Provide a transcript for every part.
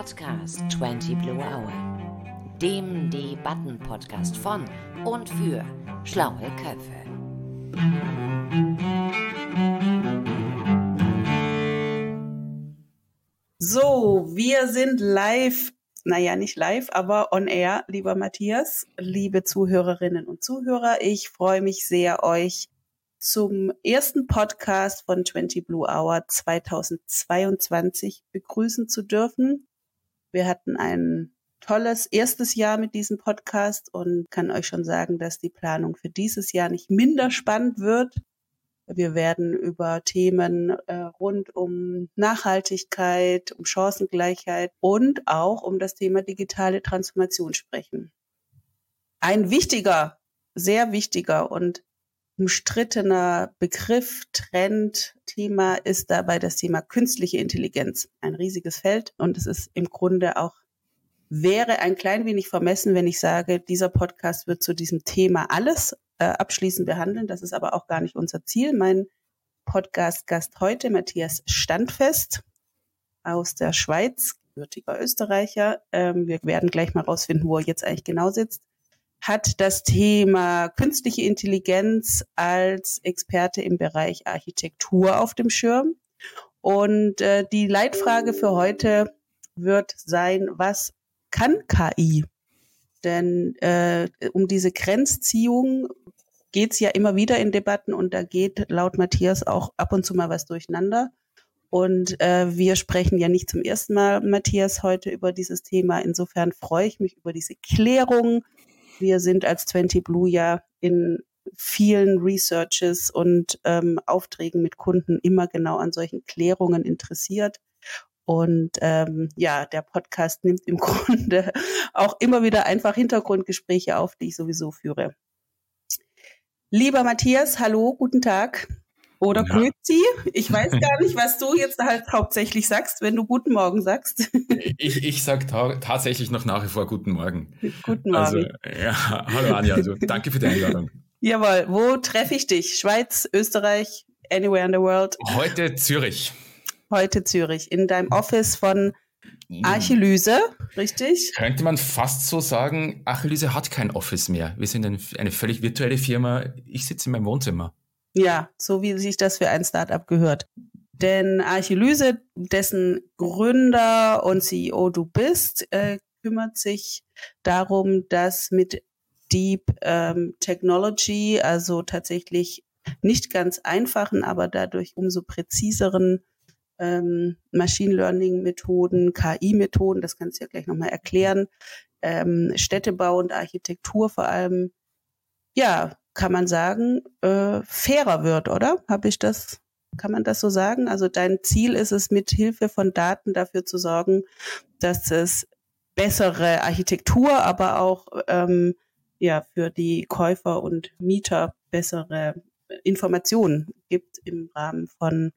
Podcast 20 Blue Hour, dem Debatten-Podcast von und für schlaue Köpfe. So, wir sind live, naja, nicht live, aber on air, lieber Matthias, liebe Zuhörerinnen und Zuhörer. Ich freue mich sehr, euch zum ersten Podcast von 20 Blue Hour 2022 begrüßen zu dürfen. Wir hatten ein tolles erstes Jahr mit diesem Podcast und kann euch schon sagen, dass die Planung für dieses Jahr nicht minder spannend wird. Wir werden über Themen äh, rund um Nachhaltigkeit, um Chancengleichheit und auch um das Thema digitale Transformation sprechen. Ein wichtiger, sehr wichtiger und umstrittener Begriff, Trend, Thema ist dabei das Thema künstliche Intelligenz. Ein riesiges Feld und es ist im Grunde auch wäre ein klein wenig vermessen, wenn ich sage, dieser Podcast wird zu diesem Thema alles äh, abschließend behandeln. Das ist aber auch gar nicht unser Ziel. Mein Podcast-Gast heute, Matthias Standfest aus der Schweiz, gebürtiger Österreicher. Ähm, wir werden gleich mal rausfinden, wo er jetzt eigentlich genau sitzt hat das Thema künstliche Intelligenz als Experte im Bereich Architektur auf dem Schirm. Und äh, die Leitfrage für heute wird sein, was kann KI? Denn äh, um diese Grenzziehung geht es ja immer wieder in Debatten und da geht laut Matthias auch ab und zu mal was durcheinander. Und äh, wir sprechen ja nicht zum ersten Mal, Matthias, heute über dieses Thema. Insofern freue ich mich über diese Klärung wir sind als 20 Blue ja in vielen Researches und ähm, Aufträgen mit Kunden immer genau an solchen Klärungen interessiert. Und ähm, ja, der Podcast nimmt im Grunde auch immer wieder einfach Hintergrundgespräche auf, die ich sowieso führe. Lieber Matthias, hallo, guten Tag. Oder ja. Grüezi. Ich weiß gar nicht, was du jetzt halt hauptsächlich sagst, wenn du Guten Morgen sagst. Ich, ich sage ta tatsächlich noch nach wie vor Guten Morgen. Guten also, Morgen. Also, ja, hallo Anja, also danke für die Einladung. Jawohl, wo treffe ich dich? Schweiz, Österreich, anywhere in the world? Heute Zürich. Heute Zürich, in deinem Office von Archilyse, richtig? Könnte man fast so sagen, Archilyse hat kein Office mehr. Wir sind eine völlig virtuelle Firma. Ich sitze in meinem Wohnzimmer. Ja, so wie sich das für ein Startup gehört. Denn Archilyse, dessen Gründer und CEO du bist, äh, kümmert sich darum, dass mit Deep ähm, Technology, also tatsächlich nicht ganz einfachen, aber dadurch umso präziseren ähm, Machine Learning Methoden, KI Methoden, das kannst du ja gleich nochmal erklären, ähm, Städtebau und Architektur vor allem, ja, kann man sagen, äh, fairer wird, oder? Habe ich das, kann man das so sagen? Also dein Ziel ist es, mit Hilfe von Daten dafür zu sorgen, dass es bessere Architektur, aber auch ähm, ja für die Käufer und Mieter bessere Informationen gibt im Rahmen von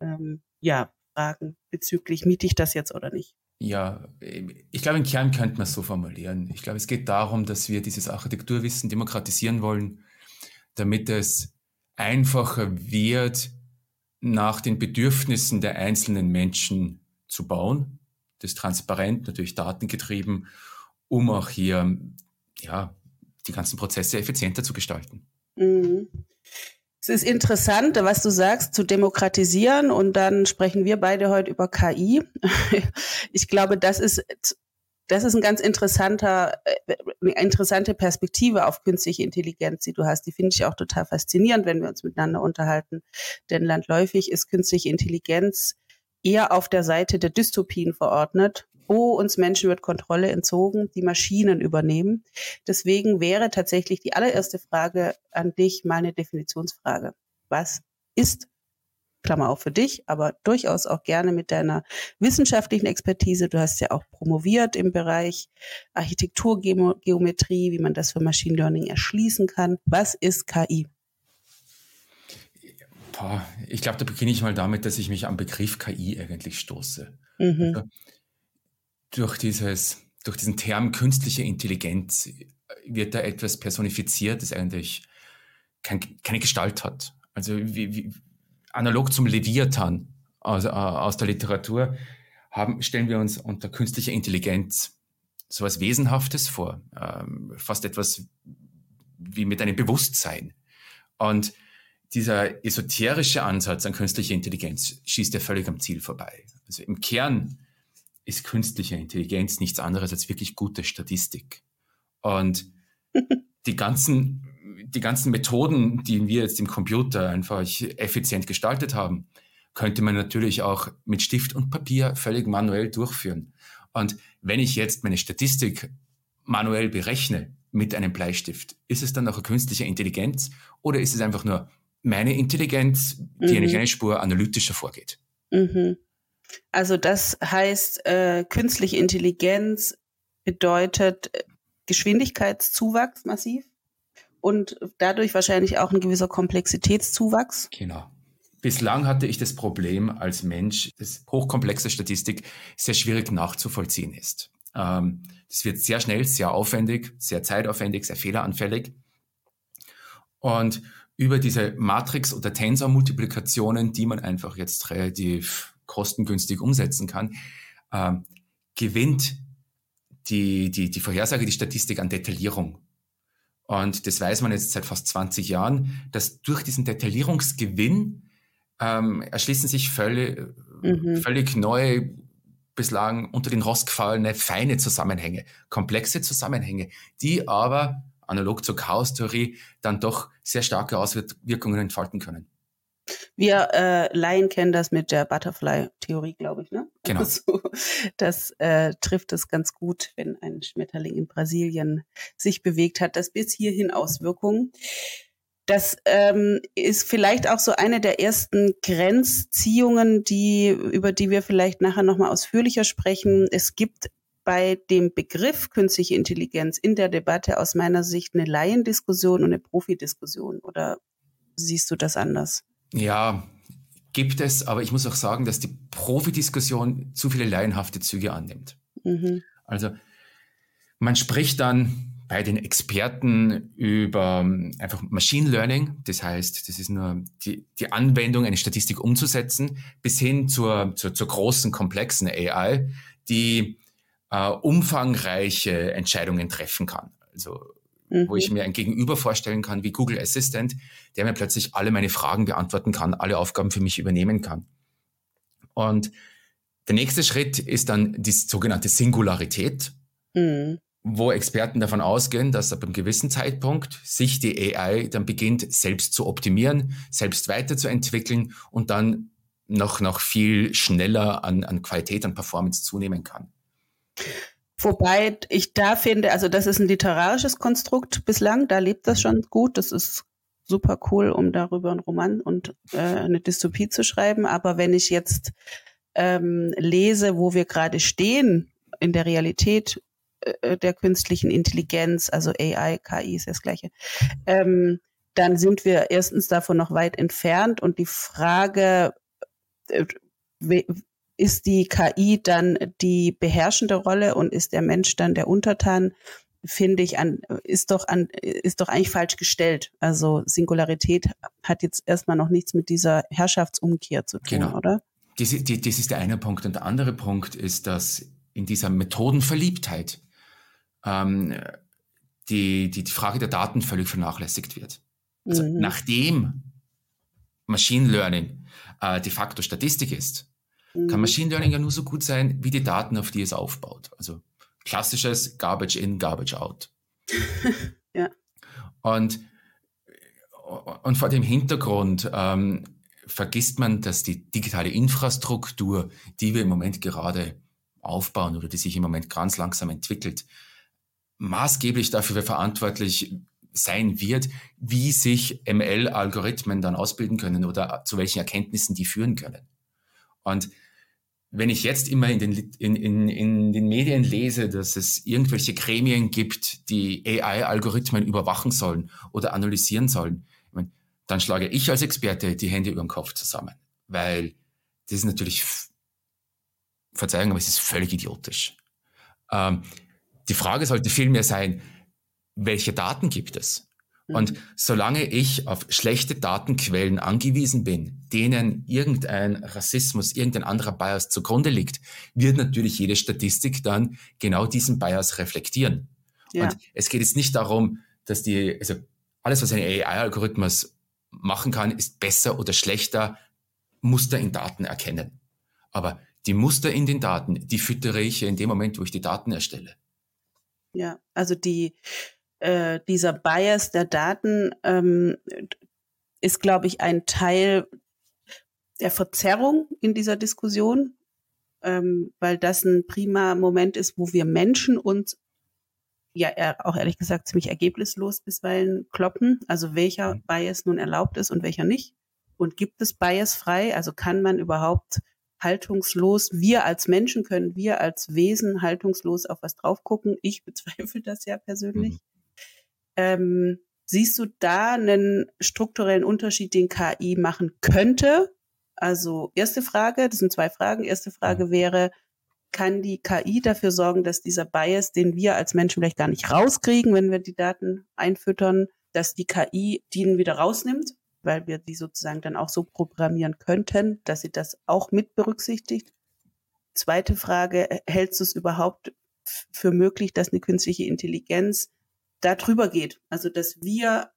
ähm, ja Fragen bezüglich miete ich das jetzt oder nicht. Ja, ich glaube, im Kern könnte man es so formulieren. Ich glaube, es geht darum, dass wir dieses Architekturwissen demokratisieren wollen, damit es einfacher wird, nach den Bedürfnissen der einzelnen Menschen zu bauen. Das ist transparent, natürlich datengetrieben, um auch hier ja, die ganzen Prozesse effizienter zu gestalten. Mhm. Es ist interessant, was du sagst, zu demokratisieren und dann sprechen wir beide heute über KI. Ich glaube, das ist das ist ein ganz interessanter, äh, eine interessante Perspektive auf künstliche Intelligenz, die du hast. Die finde ich auch total faszinierend, wenn wir uns miteinander unterhalten. Denn landläufig ist künstliche Intelligenz eher auf der Seite der Dystopien verordnet. Oh, uns Menschen wird Kontrolle entzogen, die Maschinen übernehmen. Deswegen wäre tatsächlich die allererste Frage an dich mal eine Definitionsfrage. Was ist Klammer auch für dich, aber durchaus auch gerne mit deiner wissenschaftlichen Expertise. Du hast ja auch promoviert im Bereich Architekturgeometrie, wie man das für Machine Learning erschließen kann. Was ist KI? Ich glaube, da beginne ich mal damit, dass ich mich am Begriff KI eigentlich stoße. Mhm. Also, durch dieses, durch diesen Term künstliche Intelligenz wird da etwas personifiziert, das eigentlich kein, keine Gestalt hat. Also wie, wie, analog zum Leviathan aus, äh, aus der Literatur, haben, stellen wir uns unter künstlicher Intelligenz sowas Wesenhaftes vor, ähm, fast etwas wie mit einem Bewusstsein. Und dieser esoterische Ansatz an künstlicher Intelligenz schießt ja völlig am Ziel vorbei. Also im Kern ist künstliche Intelligenz nichts anderes als wirklich gute Statistik. Und die ganzen, die ganzen Methoden, die wir jetzt im Computer einfach effizient gestaltet haben, könnte man natürlich auch mit Stift und Papier völlig manuell durchführen. Und wenn ich jetzt meine Statistik manuell berechne mit einem Bleistift, ist es dann auch eine künstliche Intelligenz oder ist es einfach nur meine Intelligenz, die mhm. eine kleine Spur analytischer vorgeht? Mhm. Also das heißt, äh, künstliche Intelligenz bedeutet äh, Geschwindigkeitszuwachs massiv und dadurch wahrscheinlich auch ein gewisser Komplexitätszuwachs. Genau. Bislang hatte ich das Problem als Mensch, dass hochkomplexe Statistik sehr schwierig nachzuvollziehen ist. Ähm, das wird sehr schnell, sehr aufwendig, sehr zeitaufwendig, sehr fehleranfällig. Und über diese Matrix- oder Tensor-Multiplikationen, die man einfach jetzt relativ kostengünstig umsetzen kann, äh, gewinnt die, die, die Vorhersage, die Statistik an Detaillierung. Und das weiß man jetzt seit fast 20 Jahren, dass durch diesen Detaillierungsgewinn ähm, erschließen sich völlig, mhm. völlig neue, bislang unter den Rost gefallene, feine Zusammenhänge, komplexe Zusammenhänge, die aber analog zur Chaos-Theorie dann doch sehr starke Auswirkungen entfalten können. Wir äh, Laien kennen das mit der Butterfly-Theorie, glaube ich, ne? Genau. Also, das äh, trifft es ganz gut, wenn ein Schmetterling in Brasilien sich bewegt hat. Das bis hierhin Auswirkungen. Das ähm, ist vielleicht auch so eine der ersten Grenzziehungen, die, über die wir vielleicht nachher nochmal ausführlicher sprechen. Es gibt bei dem Begriff künstliche Intelligenz in der Debatte aus meiner Sicht eine Laiendiskussion und eine Profidiskussion. Oder siehst du das anders? Ja, gibt es, aber ich muss auch sagen, dass die Profidiskussion zu viele laienhafte Züge annimmt. Mhm. Also man spricht dann bei den Experten über ähm, einfach Machine Learning. Das heißt, das ist nur die, die Anwendung, eine Statistik umzusetzen, bis hin zur, zur, zur großen, komplexen AI, die äh, umfangreiche Entscheidungen treffen kann. Also mhm. wo ich mir ein Gegenüber vorstellen kann wie Google Assistant, der mir plötzlich alle meine Fragen beantworten kann, alle Aufgaben für mich übernehmen kann. Und der nächste Schritt ist dann die sogenannte Singularität. Mhm wo Experten davon ausgehen, dass ab einem gewissen Zeitpunkt sich die AI dann beginnt, selbst zu optimieren, selbst weiterzuentwickeln und dann noch, noch viel schneller an, an Qualität, an Performance zunehmen kann. Wobei ich da finde, also das ist ein literarisches Konstrukt bislang, da lebt das schon gut, das ist super cool, um darüber einen Roman und äh, eine Dystopie zu schreiben. Aber wenn ich jetzt ähm, lese, wo wir gerade stehen in der Realität äh, der künstlichen Intelligenz, also AI, KI ist das gleiche, ähm, dann sind wir erstens davon noch weit entfernt und die Frage, äh, ist die KI dann die beherrschende Rolle und ist der Mensch dann der Untertan? finde ich an, ist doch an, ist doch eigentlich falsch gestellt. Also Singularität hat jetzt erstmal noch nichts mit dieser Herrschaftsumkehr zu tun, genau. oder? Das, das ist der eine Punkt. Und der andere Punkt ist, dass in dieser Methodenverliebtheit ähm, die, die, die Frage der Daten völlig vernachlässigt wird. Also mhm. nachdem Machine Learning äh, de facto Statistik ist, mhm. kann Machine Learning ja nur so gut sein, wie die Daten, auf die es aufbaut. Also klassisches Garbage in, Garbage out. ja. Und, und vor dem Hintergrund ähm, vergisst man, dass die digitale Infrastruktur, die wir im Moment gerade aufbauen oder die sich im Moment ganz langsam entwickelt, maßgeblich dafür verantwortlich sein wird, wie sich ML-Algorithmen dann ausbilden können oder zu welchen Erkenntnissen die führen können. Und wenn ich jetzt immer in den, in, in, in den Medien lese, dass es irgendwelche Gremien gibt, die AI-Algorithmen überwachen sollen oder analysieren sollen, dann schlage ich als Experte die Hände über den Kopf zusammen, weil das ist natürlich, Verzeihung, aber es ist völlig idiotisch. Ähm, die Frage sollte vielmehr sein, welche Daten gibt es? Und mhm. solange ich auf schlechte Datenquellen angewiesen bin, denen irgendein Rassismus, irgendein anderer Bias zugrunde liegt, wird natürlich jede Statistik dann genau diesen Bias reflektieren. Ja. Und es geht jetzt nicht darum, dass die, also alles, was ein AI-Algorithmus machen kann, ist besser oder schlechter Muster in Daten erkennen. Aber die Muster in den Daten, die füttere ich in dem Moment, wo ich die Daten erstelle. Ja, also die, äh, dieser Bias der Daten ähm, ist, glaube ich, ein Teil der Verzerrung in dieser Diskussion, ähm, weil das ein prima Moment ist, wo wir Menschen uns ja auch ehrlich gesagt ziemlich ergebnislos bisweilen kloppen, also welcher mhm. Bias nun erlaubt ist und welcher nicht. Und gibt es Bias frei? Also kann man überhaupt haltungslos, wir als Menschen können wir als Wesen haltungslos auf was drauf gucken? Ich bezweifle das ja persönlich. Mhm. Ähm, siehst du da einen strukturellen Unterschied, den KI machen könnte? Also erste Frage, das sind zwei Fragen. Erste Frage mhm. wäre, kann die KI dafür sorgen, dass dieser Bias, den wir als Menschen vielleicht gar nicht rauskriegen, wenn wir die Daten einfüttern, dass die KI den wieder rausnimmt, weil wir die sozusagen dann auch so programmieren könnten, dass sie das auch mit berücksichtigt. Zweite Frage, hältst du es überhaupt für möglich, dass eine künstliche Intelligenz da drüber geht? Also, dass wir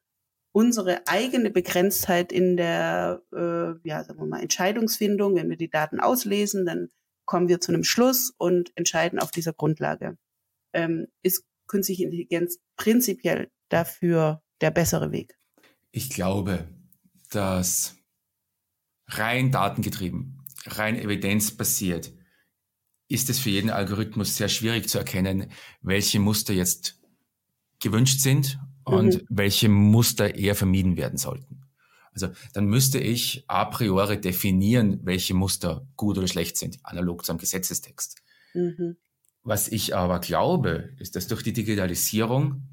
unsere eigene Begrenztheit in der, äh, ja, sagen wir mal, Entscheidungsfindung, wenn wir die Daten auslesen, dann kommen wir zu einem Schluss und entscheiden auf dieser Grundlage. Ähm, ist künstliche Intelligenz prinzipiell dafür der bessere Weg? Ich glaube, dass rein datengetrieben, rein evidenzbasiert, ist es für jeden Algorithmus sehr schwierig zu erkennen, welche Muster jetzt gewünscht sind und mhm. welche Muster eher vermieden werden sollten. Also dann müsste ich a priori definieren, welche Muster gut oder schlecht sind, analog zum Gesetzestext. Mhm. Was ich aber glaube, ist, dass durch die Digitalisierung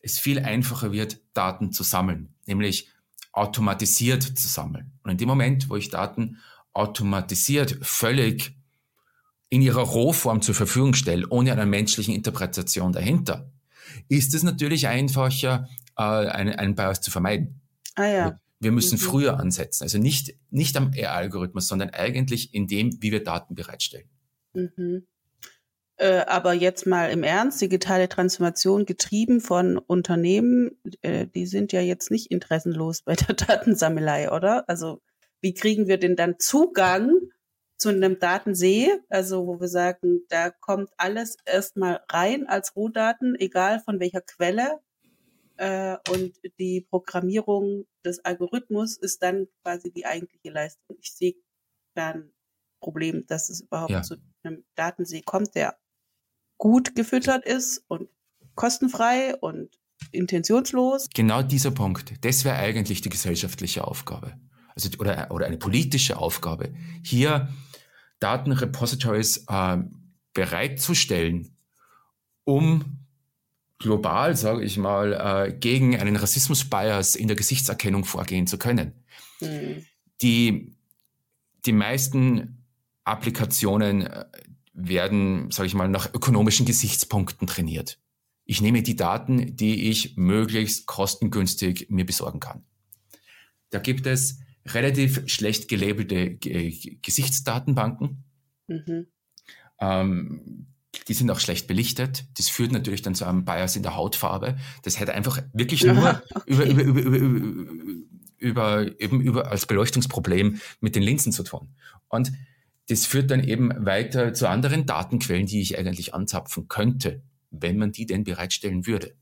es viel einfacher wird, Daten zu sammeln, nämlich automatisiert zu sammeln. Und in dem Moment, wo ich Daten automatisiert völlig in ihrer Rohform zur Verfügung stelle, ohne einer menschlichen Interpretation dahinter, ist es natürlich einfacher, äh, einen, einen Bias zu vermeiden. Ah ja. Wir müssen mhm. früher ansetzen. Also nicht, nicht am AI-Algorithmus, sondern eigentlich in dem, wie wir Daten bereitstellen. Mhm. Äh, aber jetzt mal im Ernst, digitale Transformation getrieben von Unternehmen, äh, die sind ja jetzt nicht interessenlos bei der Datensammelei, oder? Also wie kriegen wir denn dann Zugang zu einem Datensee, also wo wir sagen, da kommt alles erstmal rein als Rohdaten, egal von welcher Quelle. Äh, und die Programmierung des Algorithmus ist dann quasi die eigentliche Leistung. Ich sehe da ein Problem, dass es überhaupt ja. zu einem Datensee kommt, der gut gefüttert ist und kostenfrei und intentionslos. Genau dieser Punkt, das wäre eigentlich die gesellschaftliche Aufgabe. Also, oder, oder eine politische Aufgabe. Hier Datenrepositories äh, bereitzustellen, um global, sage ich mal, äh, gegen einen Rassismus-Bias in der Gesichtserkennung vorgehen zu können. Mhm. Die, die meisten Applikationen äh, werden, sage ich mal, nach ökonomischen Gesichtspunkten trainiert. Ich nehme die Daten, die ich möglichst kostengünstig mir besorgen kann. Da gibt es relativ schlecht gelabelte Gesichtsdatenbanken. Mhm. Ähm, die sind auch schlecht belichtet. Das führt natürlich dann zu einem Bias in der Hautfarbe. Das hätte einfach wirklich nur okay. über, über, über, über, über, eben über als Beleuchtungsproblem mit den Linsen zu tun. Und das führt dann eben weiter zu anderen Datenquellen, die ich eigentlich anzapfen könnte, wenn man die denn bereitstellen würde.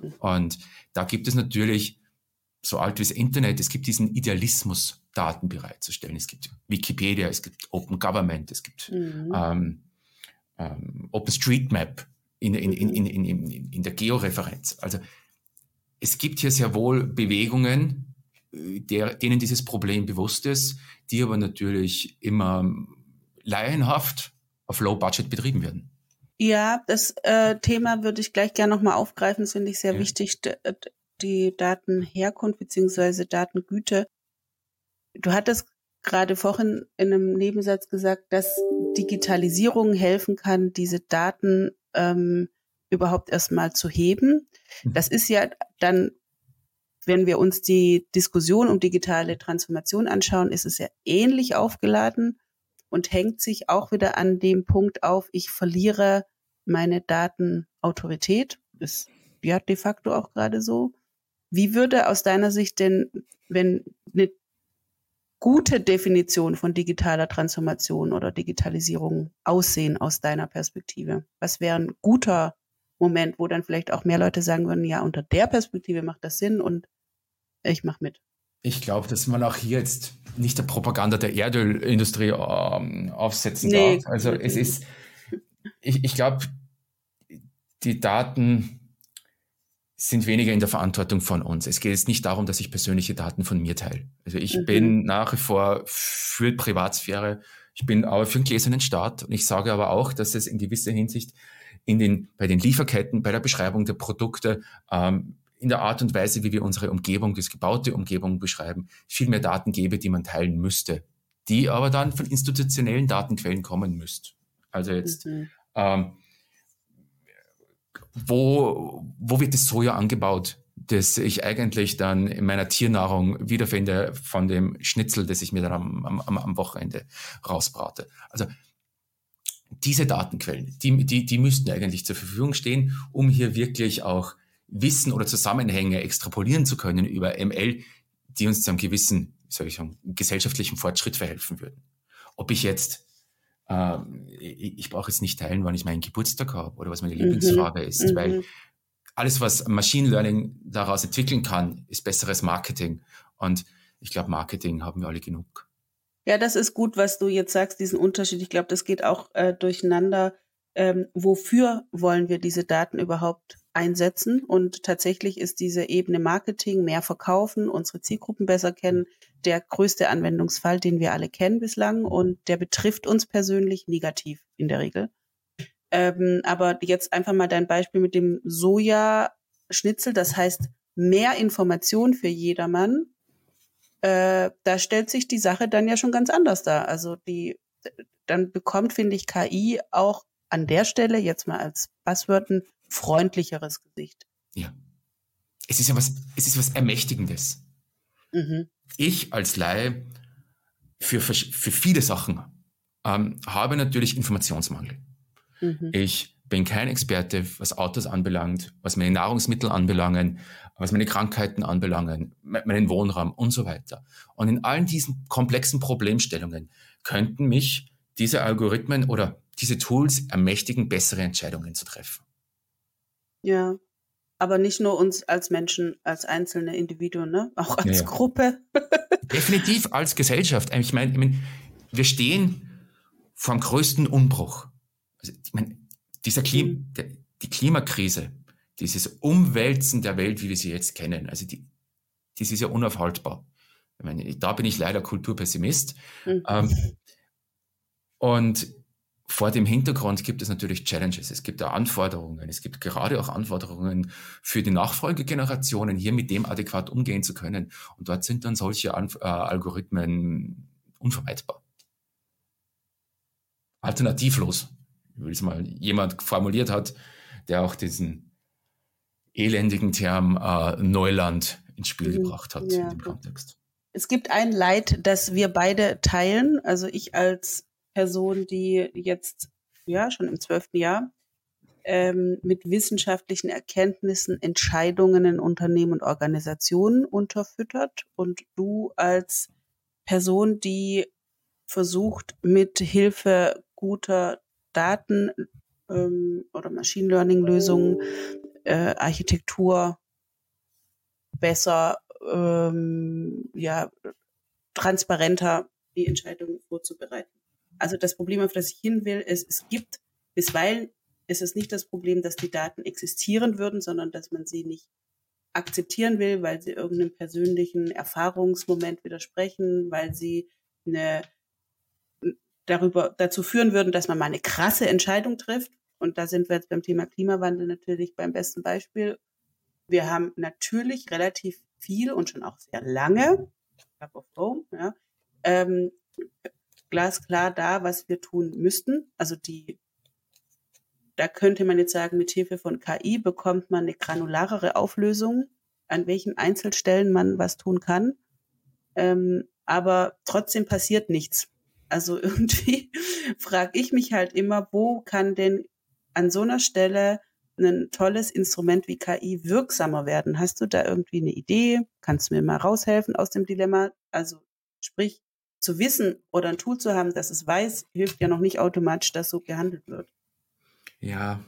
Mhm. Und da gibt es natürlich so alt wie das Internet, es gibt diesen Idealismus, Daten bereitzustellen. Es gibt Wikipedia, es gibt Open Government, es gibt mhm. ähm, ähm, OpenStreetMap in, in, in, in, der Georeferenz. Also es gibt hier sehr wohl Bewegungen, äh, der, denen dieses Problem bewusst ist, die aber natürlich immer laienhaft auf Low Budget betrieben werden. Ja, das äh, Thema würde ich gleich gerne nochmal aufgreifen. Das finde ich sehr ja. wichtig die Datenherkunft beziehungsweise Datengüte. Du hattest gerade vorhin in einem Nebensatz gesagt, dass Digitalisierung helfen kann, diese Daten ähm, überhaupt erstmal zu heben. Mhm. Das ist ja dann wenn wir uns die Diskussion um digitale Transformation anschauen, ist es ja ähnlich aufgeladen und hängt sich auch wieder an dem Punkt auf, ich verliere meine Datenautorität. Ist ja de facto auch gerade so. Wie würde aus deiner Sicht denn, wenn eine gute Definition von digitaler Transformation oder Digitalisierung aussehen aus deiner Perspektive? Was wäre ein guter Moment, wo dann vielleicht auch mehr Leute sagen würden, ja, unter der Perspektive macht das Sinn und ich mache mit? Ich glaube, dass man auch hier jetzt nicht der Propaganda der Erdölindustrie ähm, aufsetzen Nee, darf. Also es ist, ich, ich glaube, die Daten sind weniger in der Verantwortung von uns. Es geht jetzt nicht darum, dass ich persönliche Daten von mir teile. Also ich Mhm. bin nach wie vor für Privatsphäre, ich bin aber für einen gläsernen Staat und ich sage aber auch, dass es in gewisser Hinsicht in den, bei den Lieferketten, bei der Beschreibung der Produkte, ähm, in der Art und Weise, wie wir unsere Umgebung, das gebaute Umgebung beschreiben, viel mehr Daten gäbe, die man teilen müsste, die aber dann von institutionellen Datenquellen kommen müsste. Also jetzt Mhm. ähm, wo, wo wird das Soja angebaut, das ich eigentlich dann in meiner Tiernahrung wiederfinde von dem Schnitzel, das ich mir dann am, am, am Wochenende rausbrate. Also diese Datenquellen, die, die, die müssten eigentlich zur Verfügung stehen, um hier wirklich auch Wissen oder Zusammenhänge extrapolieren zu können über ML, die uns zu einem gewissen, soll ich sagen, gesellschaftlichen Fortschritt verhelfen würden. Ob ich jetzt ähm, ich, ich brauche jetzt nicht teilen, wann ich meinen Geburtstag habe oder was meine Mhm. Lieblingsfarbe ist, Mhm. weil alles, was Machine Learning daraus entwickeln kann, ist besseres Marketing. Und ich glaube, Marketing haben wir alle genug. Ja, das ist gut, was du jetzt sagst, diesen Unterschied. Ich glaube, das geht auch äh, durcheinander. Ähm, wofür wollen wir diese Daten überhaupt einsetzen? Und tatsächlich ist diese Ebene Marketing, mehr verkaufen, unsere Zielgruppen besser kennen, der größte Anwendungsfall, den wir alle kennen bislang. Und der betrifft uns persönlich negativ in der Regel. Ähm, aber jetzt einfach mal dein Beispiel mit dem Sojaschnitzel. Das heißt, mehr Information für jedermann äh, da stellt sich die Sache dann ja schon ganz anders dar. Also die, dann bekommt, finde ich, KI auch an der Stelle, jetzt mal als Buzzword, ein freundlicheres Gesicht. Ja. Es ist ja was, es ist was Ermächtigendes. Mhm. Ich als Laie für, für viele Sachen ähm, habe natürlich Informationsmangel. Mhm. Ich bin kein Experte, was Autos anbelangt, was meine Nahrungsmittel anbelangen, was meine Krankheiten anbelangen, me- meinen Wohnraum und so weiter. Und in allen diesen komplexen Problemstellungen könnten mich diese Algorithmen oder diese Tools ermächtigen, bessere Entscheidungen zu treffen. Ja. Aber nicht nur uns als Menschen, als einzelne Individuen, ne? Auch als Ja, ja. Gruppe. Definitiv als Gesellschaft. Ich meine, ich meine, wir stehen vor dem größten Umbruch. Also, ich meine, dieser Klim Mhm. der, die Klimakrise, dieses Umwälzen der Welt, wie wir sie jetzt kennen, also die, das ist ja unaufhaltbar. Ich meine, da bin ich leider Kulturpessimist. Mhm. Ähm, und vor dem Hintergrund gibt es natürlich Challenges, es gibt ja Anforderungen, es gibt gerade auch Anforderungen für die Nachfolgegenerationen, hier mit dem adäquat umgehen zu können. Und dort sind dann solche Anf äh, Algorithmen unvermeidbar. Alternativlos, wie es mal jemand formuliert hat, der auch diesen elendigen Term äh, Neuland ins Spiel Mhm. gebracht hat Ja, in dem. Kontext. Es gibt ein Leid, das wir beide teilen. Also ich als Person, die jetzt ja schon im zwölften Jahr ähm, mit wissenschaftlichen Erkenntnissen Entscheidungen in Unternehmen und Organisationen unterfüttert und du als Person, die versucht mit Hilfe guter Daten ähm, oder Machine Learning Lösungen äh, Architektur besser ähm, ja transparenter die Entscheidungen vorzubereiten. Also das Problem, auf das ich hin will, ist, es gibt bisweilen ist es nicht das Problem, dass die Daten existieren würden, sondern dass man sie nicht akzeptieren will, weil sie irgendeinem persönlichen Erfahrungsmoment widersprechen, weil sie eine darüber dazu führen würden, dass man mal eine krasse Entscheidung trifft. Und da sind wir jetzt beim Thema Klimawandel natürlich beim besten Beispiel. Wir haben natürlich relativ viel und schon auch sehr lange, Cup of Rome, ja, ähm, glasklar da, was wir tun müssten. Also die, da könnte man jetzt sagen, mit Hilfe von KI bekommt man eine granularere Auflösung an welchen Einzelstellen man was tun kann. Ähm, aber trotzdem passiert nichts. Also irgendwie frage ich mich halt immer, wo kann denn an so einer Stelle ein tolles Instrument wie KI wirksamer werden? Hast du da irgendwie eine Idee? Kannst du mir mal raushelfen aus dem Dilemma? Also sprich, zu wissen oder ein Tool zu haben, dass es weiß, hilft ja noch nicht automatisch, dass so gehandelt wird. Ja,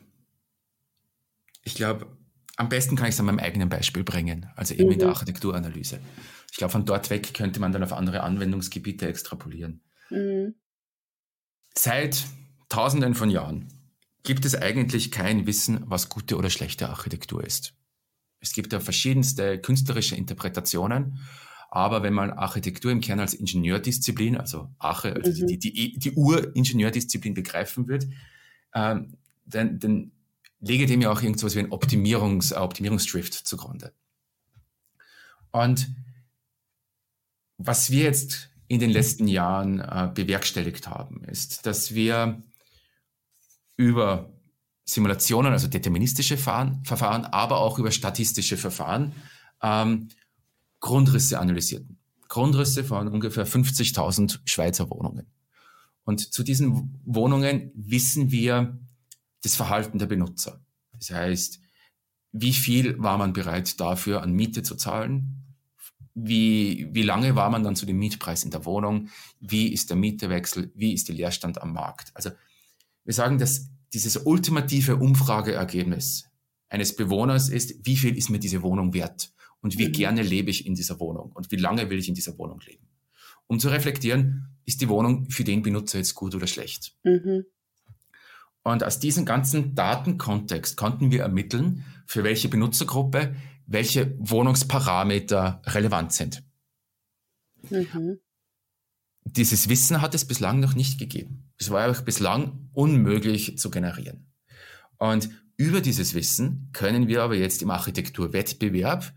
ich glaube, am besten kann ich es an meinem eigenen Beispiel bringen, also eben mhm. in der mhm. Architekturanalyse. Ich glaube, von dort weg könnte man dann auf andere Anwendungsgebiete extrapolieren. Mhm. Seit Tausenden von Jahren gibt es eigentlich kein Wissen, was gute oder schlechte Architektur ist. Es gibt ja verschiedenste künstlerische Interpretationen, aber wenn man Architektur im Kern als Ingenieurdisziplin, also Arche, also mhm. die, die, die Uringenieurdisziplin begreifen wird, ähm, dann, dann lege dem ja auch irgendwas wie ein Optimierungs, Optimierungsdrift zugrunde. Und was wir jetzt in den letzten Jahren äh, bewerkstelligt haben, ist, dass wir über Simulationen, also deterministische Verfahren, Verfahren aber auch über statistische Verfahren ähm, Grundrisse analysierten. Grundrisse von ungefähr 50.000 Schweizer Wohnungen. Und zu diesen Wohnungen wissen wir das Verhalten der Benutzer. Das heißt, wie viel war man bereit dafür an Miete zu zahlen? Wie, wie lange war man dann zu dem Mietpreis in der Wohnung? Wie ist der Mietewechsel? Wie ist der Leerstand am Markt? Also wir sagen, dass dieses ultimative Umfrageergebnis eines Bewohners ist, wie viel ist mir diese Wohnung wert? Und wie mhm. gerne lebe ich in dieser Wohnung? Und wie lange will ich in dieser Wohnung leben? Um zu reflektieren, ist die Wohnung für den Benutzer jetzt gut oder schlecht? Mhm. Und aus diesem ganzen Datenkontext konnten wir ermitteln, für welche Benutzergruppe welche Wohnungsparameter relevant sind. Mhm. Dieses Wissen hat es bislang noch nicht gegeben. Es war auch bislang unmöglich zu generieren. Und über dieses Wissen können wir aber jetzt im Architekturwettbewerb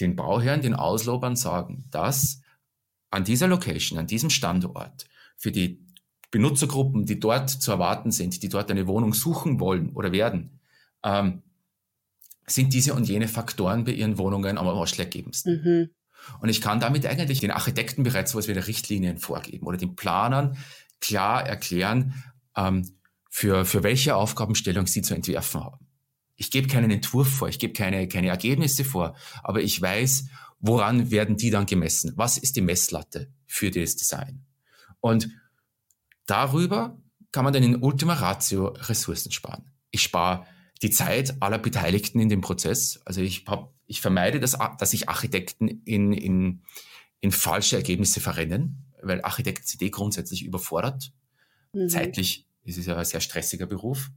den Bauherren, den Auslobern sagen, dass an dieser Location, an diesem Standort für die Benutzergruppen, die dort zu erwarten sind, die dort eine Wohnung suchen wollen oder werden, ähm, sind diese und jene Faktoren bei ihren Wohnungen am ausschlaggebendsten. Mhm. Und ich kann damit eigentlich den Architekten bereits sowas wie Richtlinien vorgeben oder den Planern klar erklären, ähm, für, für welche Aufgabenstellung sie zu entwerfen haben. Ich gebe keinen Entwurf vor, ich gebe keine, keine Ergebnisse vor, aber ich weiß, woran werden die dann gemessen? Was ist die Messlatte für das Design? Und darüber kann man dann in Ultima Ratio Ressourcen sparen. Ich spare die Zeit aller Beteiligten in dem Prozess. Also ich, hab, ich vermeide, dass, dass sich Architekten in, in, in falsche Ergebnisse verrennen, weil Architekten sind eh grundsätzlich überfordert. Mhm. Zeitlich ist es ja ein sehr stressiger Beruf.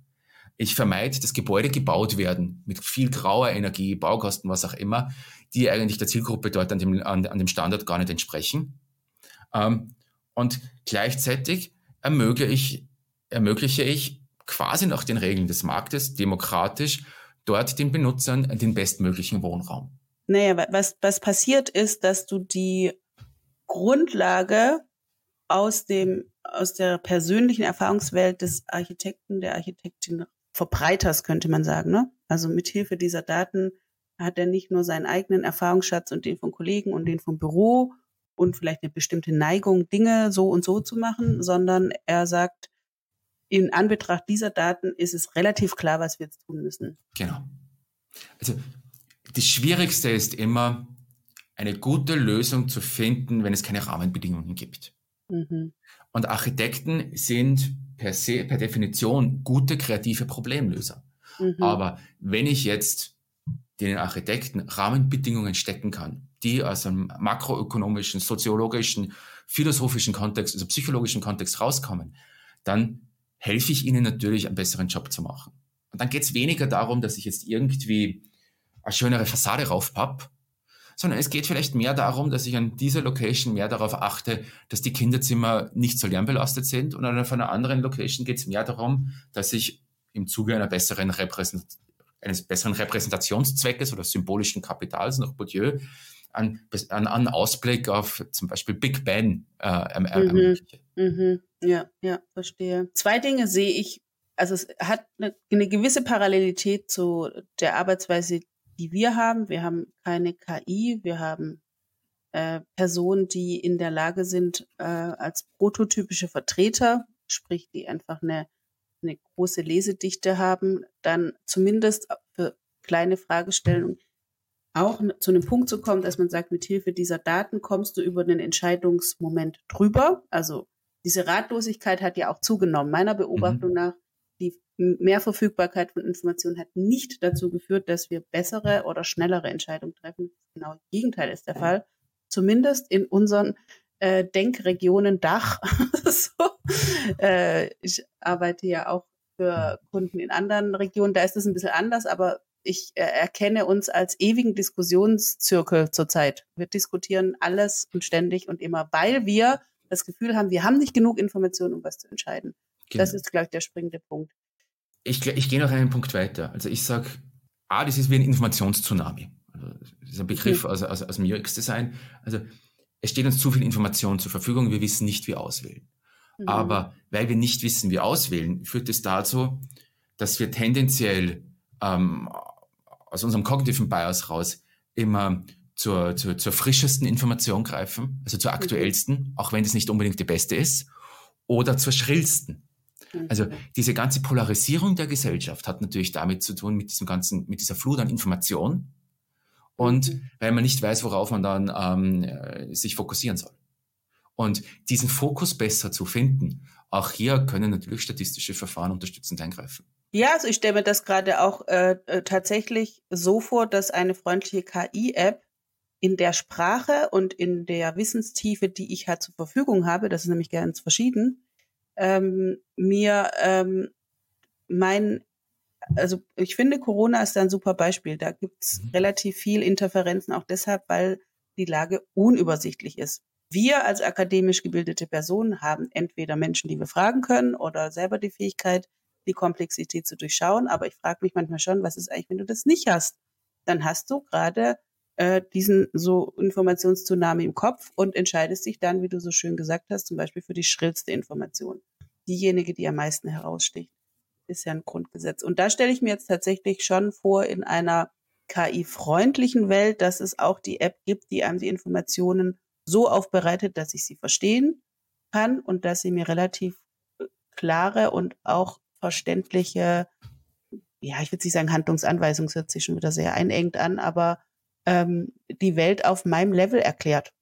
Ich vermeide, dass Gebäude gebaut werden mit viel grauer Energie, Baukosten, was auch immer, die eigentlich der Zielgruppe dort an dem, an, an dem Standort gar nicht entsprechen. Ähm, und gleichzeitig ermögliche ich, ermögliche ich quasi nach den Regeln des Marktes demokratisch dort den Benutzern den bestmöglichen Wohnraum. Naja, was, was passiert ist, dass du die Grundlage aus dem, aus der persönlichen Erfahrungswelt des Architekten, der Architektin verbreiterst, könnte man sagen, ne? Also mithilfe dieser Daten hat er nicht nur seinen eigenen Erfahrungsschatz und den von Kollegen und den vom Büro und vielleicht eine bestimmte Neigung, Dinge so und so zu machen, sondern er sagt, in Anbetracht dieser Daten ist es relativ klar, was wir jetzt tun müssen. Genau. Also das Schwierigste ist immer, eine gute Lösung zu finden, wenn es keine Rahmenbedingungen gibt. Mhm. Und Architekten sind per se, per Definition gute kreative Problemlöser. Mhm. Aber wenn ich jetzt den Architekten Rahmenbedingungen stecken kann, die aus einem makroökonomischen, soziologischen, philosophischen Kontext, also psychologischen Kontext rauskommen, dann helfe ich ihnen natürlich, einen besseren Job zu machen. Und dann geht es weniger darum, dass ich jetzt irgendwie eine schönere Fassade raufpapp, sondern es geht vielleicht mehr darum, dass ich an dieser Location mehr darauf achte, dass die Kinderzimmer nicht so lärmbelastet sind und auf einer anderen Location geht es mehr darum, dass ich im Zuge einer besseren eines besseren Repräsentationszweckes oder symbolischen Kapitals nach Bourdieu einen, einen Ausblick auf zum Beispiel Big Ben äh, ermögliche. Mhm. Mhm. Ja, ja, verstehe. Zwei Dinge sehe ich, also es hat eine, eine gewisse Parallelität zu der Arbeitsweise, die wir haben. Wir haben keine KI, wir haben äh, Personen, die in der Lage sind, äh, als prototypische Vertreter, sprich die einfach eine, eine große Lesedichte haben, dann zumindest für kleine Fragestellungen auch zu einem Punkt zu kommen, dass man sagt, mit Hilfe dieser Daten kommst du über den Entscheidungsmoment drüber. Also diese Ratlosigkeit hat ja auch zugenommen. Meiner Beobachtung mhm. nach, die Mehrverfügbarkeit von Informationen hat nicht dazu geführt, dass wir bessere oder schnellere Entscheidungen treffen. Genau das Gegenteil ist der Fall. Zumindest in unseren äh, Denkregionen Dach. so. äh, ich arbeite ja auch für Kunden in anderen Regionen. Da ist es ein bisschen anders, aber ich äh, erkenne uns als ewigen Diskussionszirkel zurzeit. Wir diskutieren alles und ständig und immer, weil wir das Gefühl haben, wir haben nicht genug Informationen, um was zu entscheiden. Genau. Das ist, glaube ich, der springende Punkt. Ich, ich gehe noch einen Punkt weiter. Also ich sage, A, das ist wie ein Informationstsunami. Also das ist ein Begriff mhm. aus, aus, aus dem UX-Design. Also es steht uns zu viel Information zur Verfügung, wir wissen nicht, wie auswählen. Mhm. Aber weil wir nicht wissen, wie auswählen, führt es dazu, dass wir tendenziell ähm, aus unserem kognitiven Bias raus immer zur, zur, zur frischesten Information greifen, also zur mhm. aktuellsten, auch wenn das nicht unbedingt die beste ist, oder zur schrillsten. Mhm. Also diese ganze Polarisierung der Gesellschaft hat natürlich damit zu tun, mit diesem ganzen, mit dieser Flut an Information und mhm. weil man nicht weiß, worauf man dann ähm, äh, sich fokussieren soll. Und diesen Fokus besser zu finden, auch hier können natürlich statistische Verfahren unterstützend eingreifen. Ja, also ich stelle mir das gerade auch äh, äh, tatsächlich so vor, dass eine freundliche KI-App in der Sprache und in der Wissenstiefe, die ich halt zur Verfügung habe, das ist nämlich ganz verschieden, ähm, mir ähm, mein, also ich finde, Corona ist da ein super Beispiel. Da gibt's mhm. relativ viel Interferenzen, auch deshalb, weil die Lage unübersichtlich ist. Wir als akademisch gebildete Personen haben entweder Menschen, die wir fragen können oder selber die Fähigkeit, die Komplexität zu durchschauen. Aber ich frage mich manchmal schon, was ist eigentlich, wenn du das nicht hast? Dann hast du gerade äh, diesen so Informationszunahme im Kopf und entscheidest dich dann, wie du so schön gesagt hast, zum Beispiel für die schrillste Information. Diejenige, die am meisten heraussticht, ist ja ein Grundgesetz. Und da stelle ich mir jetzt tatsächlich schon vor, in einer KI-freundlichen Welt, dass es auch die App gibt, die einem die Informationen so aufbereitet, dass ich sie verstehen kann und dass sie mir relativ äh, klare und auch verständliche, ja, ich würde nicht sagen Handlungsanweisung, das hört sich schon wieder sehr einengt an, aber ähm, die Welt auf meinem Level erklärt.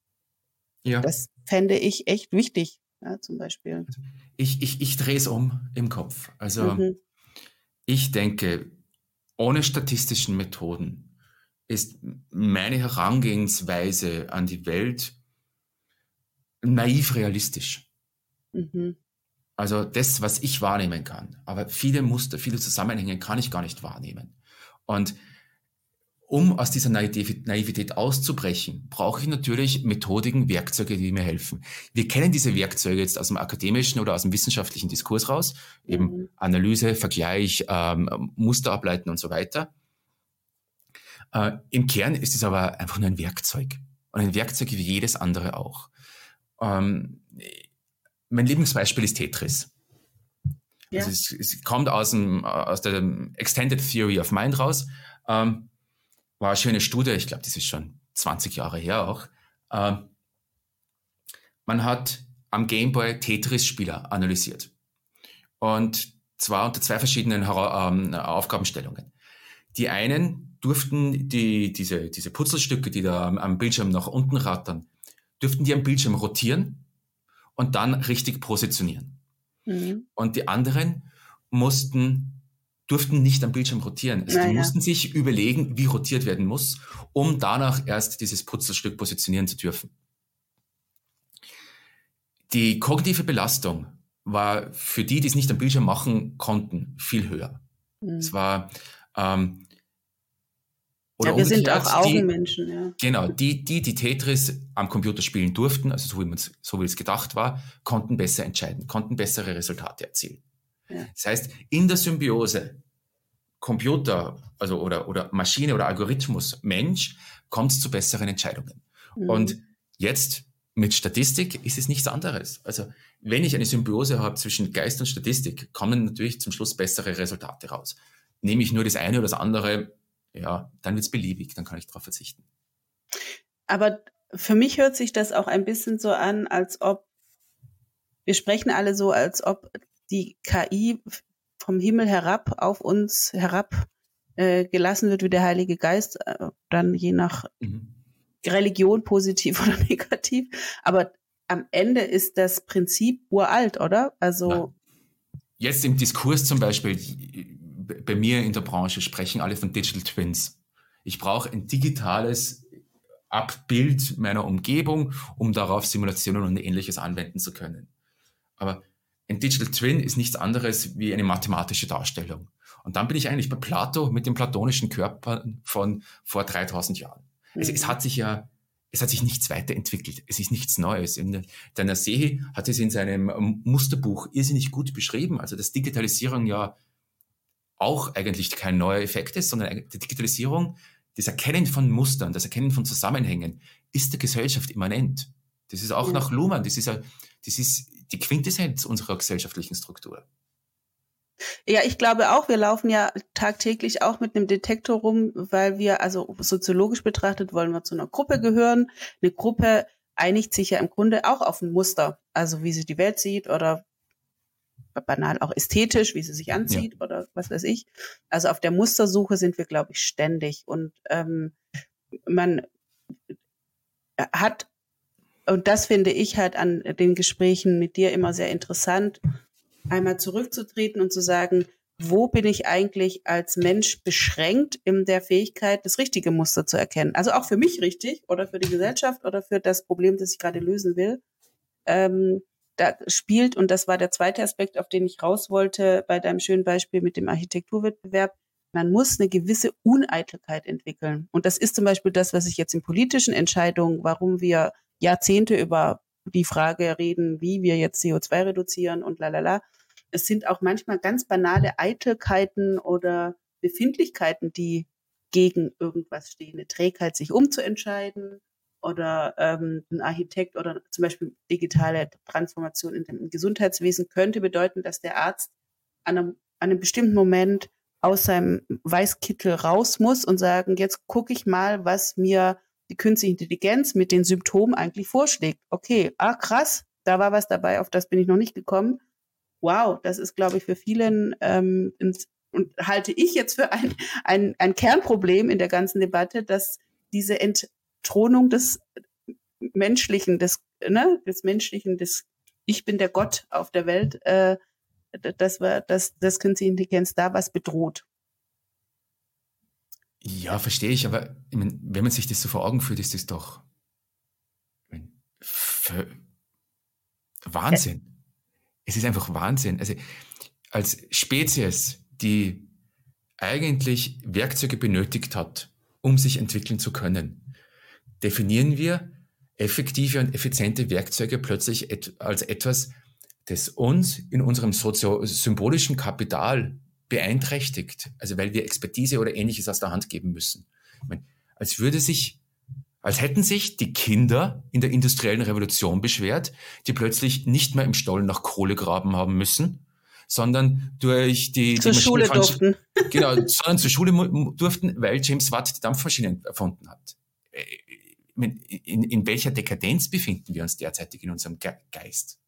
Ja. Das fände ich echt wichtig, ja, zum Beispiel. Ich, ich, ich drehe es um im Kopf. Also mhm. ich denke, ohne statistischen Methoden ist meine Herangehensweise an die Welt naiv realistisch. Mhm. Also das, was ich wahrnehmen kann. Aber viele Muster, viele Zusammenhänge kann ich gar nicht wahrnehmen. Und um aus dieser Naivität auszubrechen, brauche ich natürlich Methodiken, Werkzeuge, die mir helfen. Wir kennen diese Werkzeuge jetzt aus dem akademischen oder aus dem wissenschaftlichen Diskurs raus, eben mhm. Analyse, Vergleich, ähm, Muster ableiten und so weiter. Äh, Im Kern ist es aber einfach nur ein Werkzeug und ein Werkzeug wie jedes andere auch. Ähm, mein Lieblingsbeispiel ist Tetris. Ja. Also es, es, kommt aus, dem, aus der Extended Theory of Mind raus. Ähm, war eine schöne Studie, ich glaube, das ist schon 20 Jahre her auch. Ähm, man hat am Gameboy Tetris-Spieler analysiert. Und zwar unter zwei verschiedenen ähm, Aufgabenstellungen. Die einen durften die, diese, diese Putzelstücke, die da am, am Bildschirm nach unten rattern, dürften die am Bildschirm rotieren und dann richtig positionieren. Mhm. Und die anderen mussten, durften nicht am Bildschirm rotieren. Also naja. die mussten sich überlegen, wie rotiert werden muss, um danach erst dieses Putzelstück positionieren zu dürfen. Die kognitive Belastung war für die, die es nicht am Bildschirm machen konnten, viel höher. Mhm. Es war ähm, oder ja, wir sind auch Augenmenschen, die, ja. Genau, die, die, die Tetris am Computer spielen durften, also so wie, so wie es gedacht war, konnten besser entscheiden, konnten bessere Resultate erzielen. Ja. Das heißt, in der Symbiose Computer, also oder, oder Maschine oder Algorithmus, Mensch, kommt es zu besseren Entscheidungen. Mhm. Und jetzt mit Statistik ist es nichts anderes. Also wenn ich eine Symbiose habe zwischen Geist und Statistik, kommen natürlich zum Schluss bessere Resultate raus. Nehme ich nur das eine oder das andere, ja, dann wird es beliebig, dann kann ich darauf verzichten. Aber für mich hört sich das auch ein bisschen so an, als ob wir sprechen alle so, als ob die KI vom Himmel herab auf uns herab äh, gelassen wird wie der Heilige Geist, äh, dann je nach mhm. Religion positiv oder negativ. Aber am Ende ist das Prinzip uralt, oder? Also ja. jetzt im Diskurs zum Beispiel bei mir in der Branche sprechen alle von Digital Twins. Ich brauche ein digitales Abbild meiner Umgebung, um darauf Simulationen und ähnliches anwenden zu können. Aber ein Digital Twin ist nichts anderes wie eine mathematische Darstellung. Und dann bin ich eigentlich bei Plato mit dem platonischen Körper von vor 3000 Jahren. Mhm. Es, es, hat sich ja, es hat sich nichts weiterentwickelt. Es ist nichts Neues. Der Nasehi hat es in seinem Musterbuch irrsinnig gut beschrieben. Also, dass Digitalisierung ja auch eigentlich kein neuer Effekt ist, sondern die Digitalisierung, das Erkennen von Mustern, das Erkennen von Zusammenhängen ist der Gesellschaft immanent. Das ist auch ja. nach Luhmann, das ist, das ist die Quintessenz unserer gesellschaftlichen Struktur. Ja, ich glaube auch, wir laufen ja tagtäglich auch mit einem Detektor rum, weil wir, also soziologisch betrachtet, wollen wir zu einer Gruppe gehören. Eine Gruppe einigt sich ja im Grunde auch auf ein Muster, also wie sie die Welt sieht oder banal auch ästhetisch, wie sie sich anzieht ja. oder was weiß ich. Also auf der Mustersuche sind wir, glaube ich, ständig. Und ähm, man hat, und das finde ich halt an den Gesprächen mit dir immer sehr interessant, einmal zurückzutreten und zu sagen, wo bin ich eigentlich als Mensch beschränkt in der Fähigkeit, das richtige Muster zu erkennen? Also auch für mich richtig oder für die Gesellschaft oder für das Problem, das ich gerade lösen will. Ähm, da spielt, und das war der zweite Aspekt, auf den ich raus wollte, bei deinem schönen Beispiel mit dem Architekturwettbewerb, man muss eine gewisse Uneitelkeit entwickeln. Und das ist zum Beispiel das, was ich jetzt in politischen Entscheidungen, warum wir Jahrzehnte über die Frage reden, wie wir jetzt CO2 reduzieren und lalala. Es sind auch manchmal ganz banale Eitelkeiten oder Befindlichkeiten, die gegen irgendwas stehen. Eine Trägheit, sich umzuentscheiden oder ähm, ein Architekt oder zum Beispiel digitale Transformation in dem Gesundheitswesen könnte bedeuten, dass der Arzt an einem, an einem bestimmten Moment aus seinem Weißkittel raus muss und sagen, jetzt gucke ich mal, was mir die künstliche Intelligenz mit den Symptomen eigentlich vorschlägt. Okay, ah krass, da war was dabei, auf das bin ich noch nicht gekommen. Wow, das ist, glaube ich, für vielen ähm, ins, und halte ich jetzt für ein, ein, ein Kernproblem in der ganzen Debatte, dass diese Ent, Thronung des Menschlichen, des, ne, des Menschlichen, des Ich bin der Gott auf der Welt, äh, dass wir, dass das künstliche Intelligenz da was bedroht. Ja, verstehe ich, aber ich mein, wenn man sich das so vor Augen führt, ist das doch mein, Wahnsinn. Ja. Es ist einfach Wahnsinn. Also als Spezies, die eigentlich Werkzeuge benötigt hat, um sich entwickeln zu können, definieren wir effektive und effiziente Werkzeuge plötzlich et als etwas, das uns in unserem symbolischen Kapital beeinträchtigt, also weil wir Expertise oder ähnliches aus der Hand geben müssen. Meine, als würde sich, als hätten sich die Kinder in der industriellen Revolution beschwert, die plötzlich nicht mehr im Stollen nach Kohle graben haben müssen, sondern durch die, zur die Schule durften. Genau, sondern zur Schule durften, weil James Watt die Dampfmaschine erfunden hat in, in welcher Dekadenz befinden wir uns derzeitig in unserem Geist?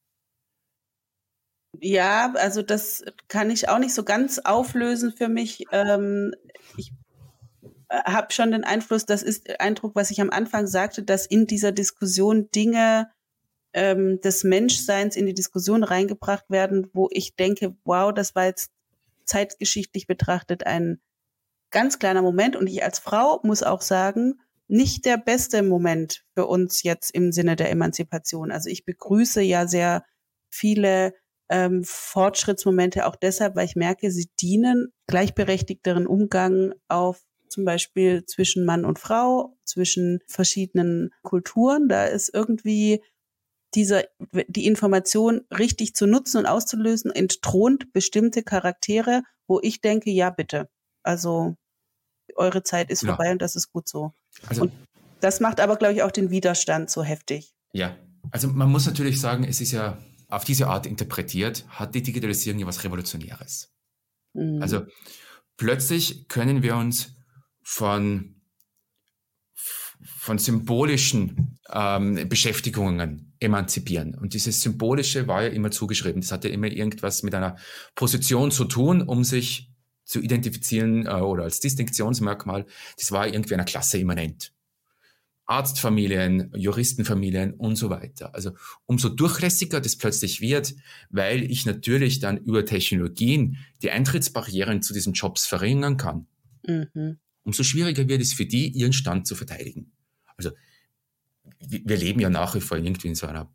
Ja, also das kann ich auch nicht so ganz auflösen für mich. Ähm, ich äh, habe schon den Einfluss, das ist Eindruck, was ich am Anfang sagte, dass in dieser Diskussion Dinge ähm, des Menschseins in die Diskussion reingebracht werden, wo ich denke, wow, das war jetzt zeitgeschichtlich betrachtet ein ganz kleiner Moment. Und ich als Frau muss auch sagen, nicht der beste Moment für uns jetzt im Sinne der Emanzipation. Also ich begrüße ja sehr viele ähm, Fortschrittsmomente auch deshalb, weil ich merke, sie dienen gleichberechtigteren Umgang auf zum Beispiel zwischen Mann und Frau, zwischen verschiedenen Kulturen. Da ist irgendwie dieser, die Information richtig zu nutzen und auszulösen, entthront bestimmte Charaktere, wo ich denke, ja, bitte. Also eure Zeit ist ja. vorbei und das ist gut so. Also, und das macht aber, glaube ich, auch den Widerstand so heftig. Ja, also man muss natürlich sagen, es ist ja auf diese Art interpretiert, hat die Digitalisierung ja was Revolutionäres. Mhm. Also plötzlich können wir uns von, von symbolischen ähm, Beschäftigungen emanzipieren. Und dieses Symbolische war ja immer zugeschrieben. Das hatte immer irgendwas mit einer Position zu tun, um sich zu identifizieren äh, oder als Distinktionsmerkmal. Das war irgendwie einer Klasse immanent. Arztfamilien, Juristenfamilien und so weiter. Also umso durchlässiger das plötzlich wird, weil ich natürlich dann über Technologien die Eintrittsbarrieren zu diesen Jobs verringern kann, mhm. umso schwieriger wird es für die, ihren Stand zu verteidigen. Also wir leben ja nach wie vor irgendwie in so einer,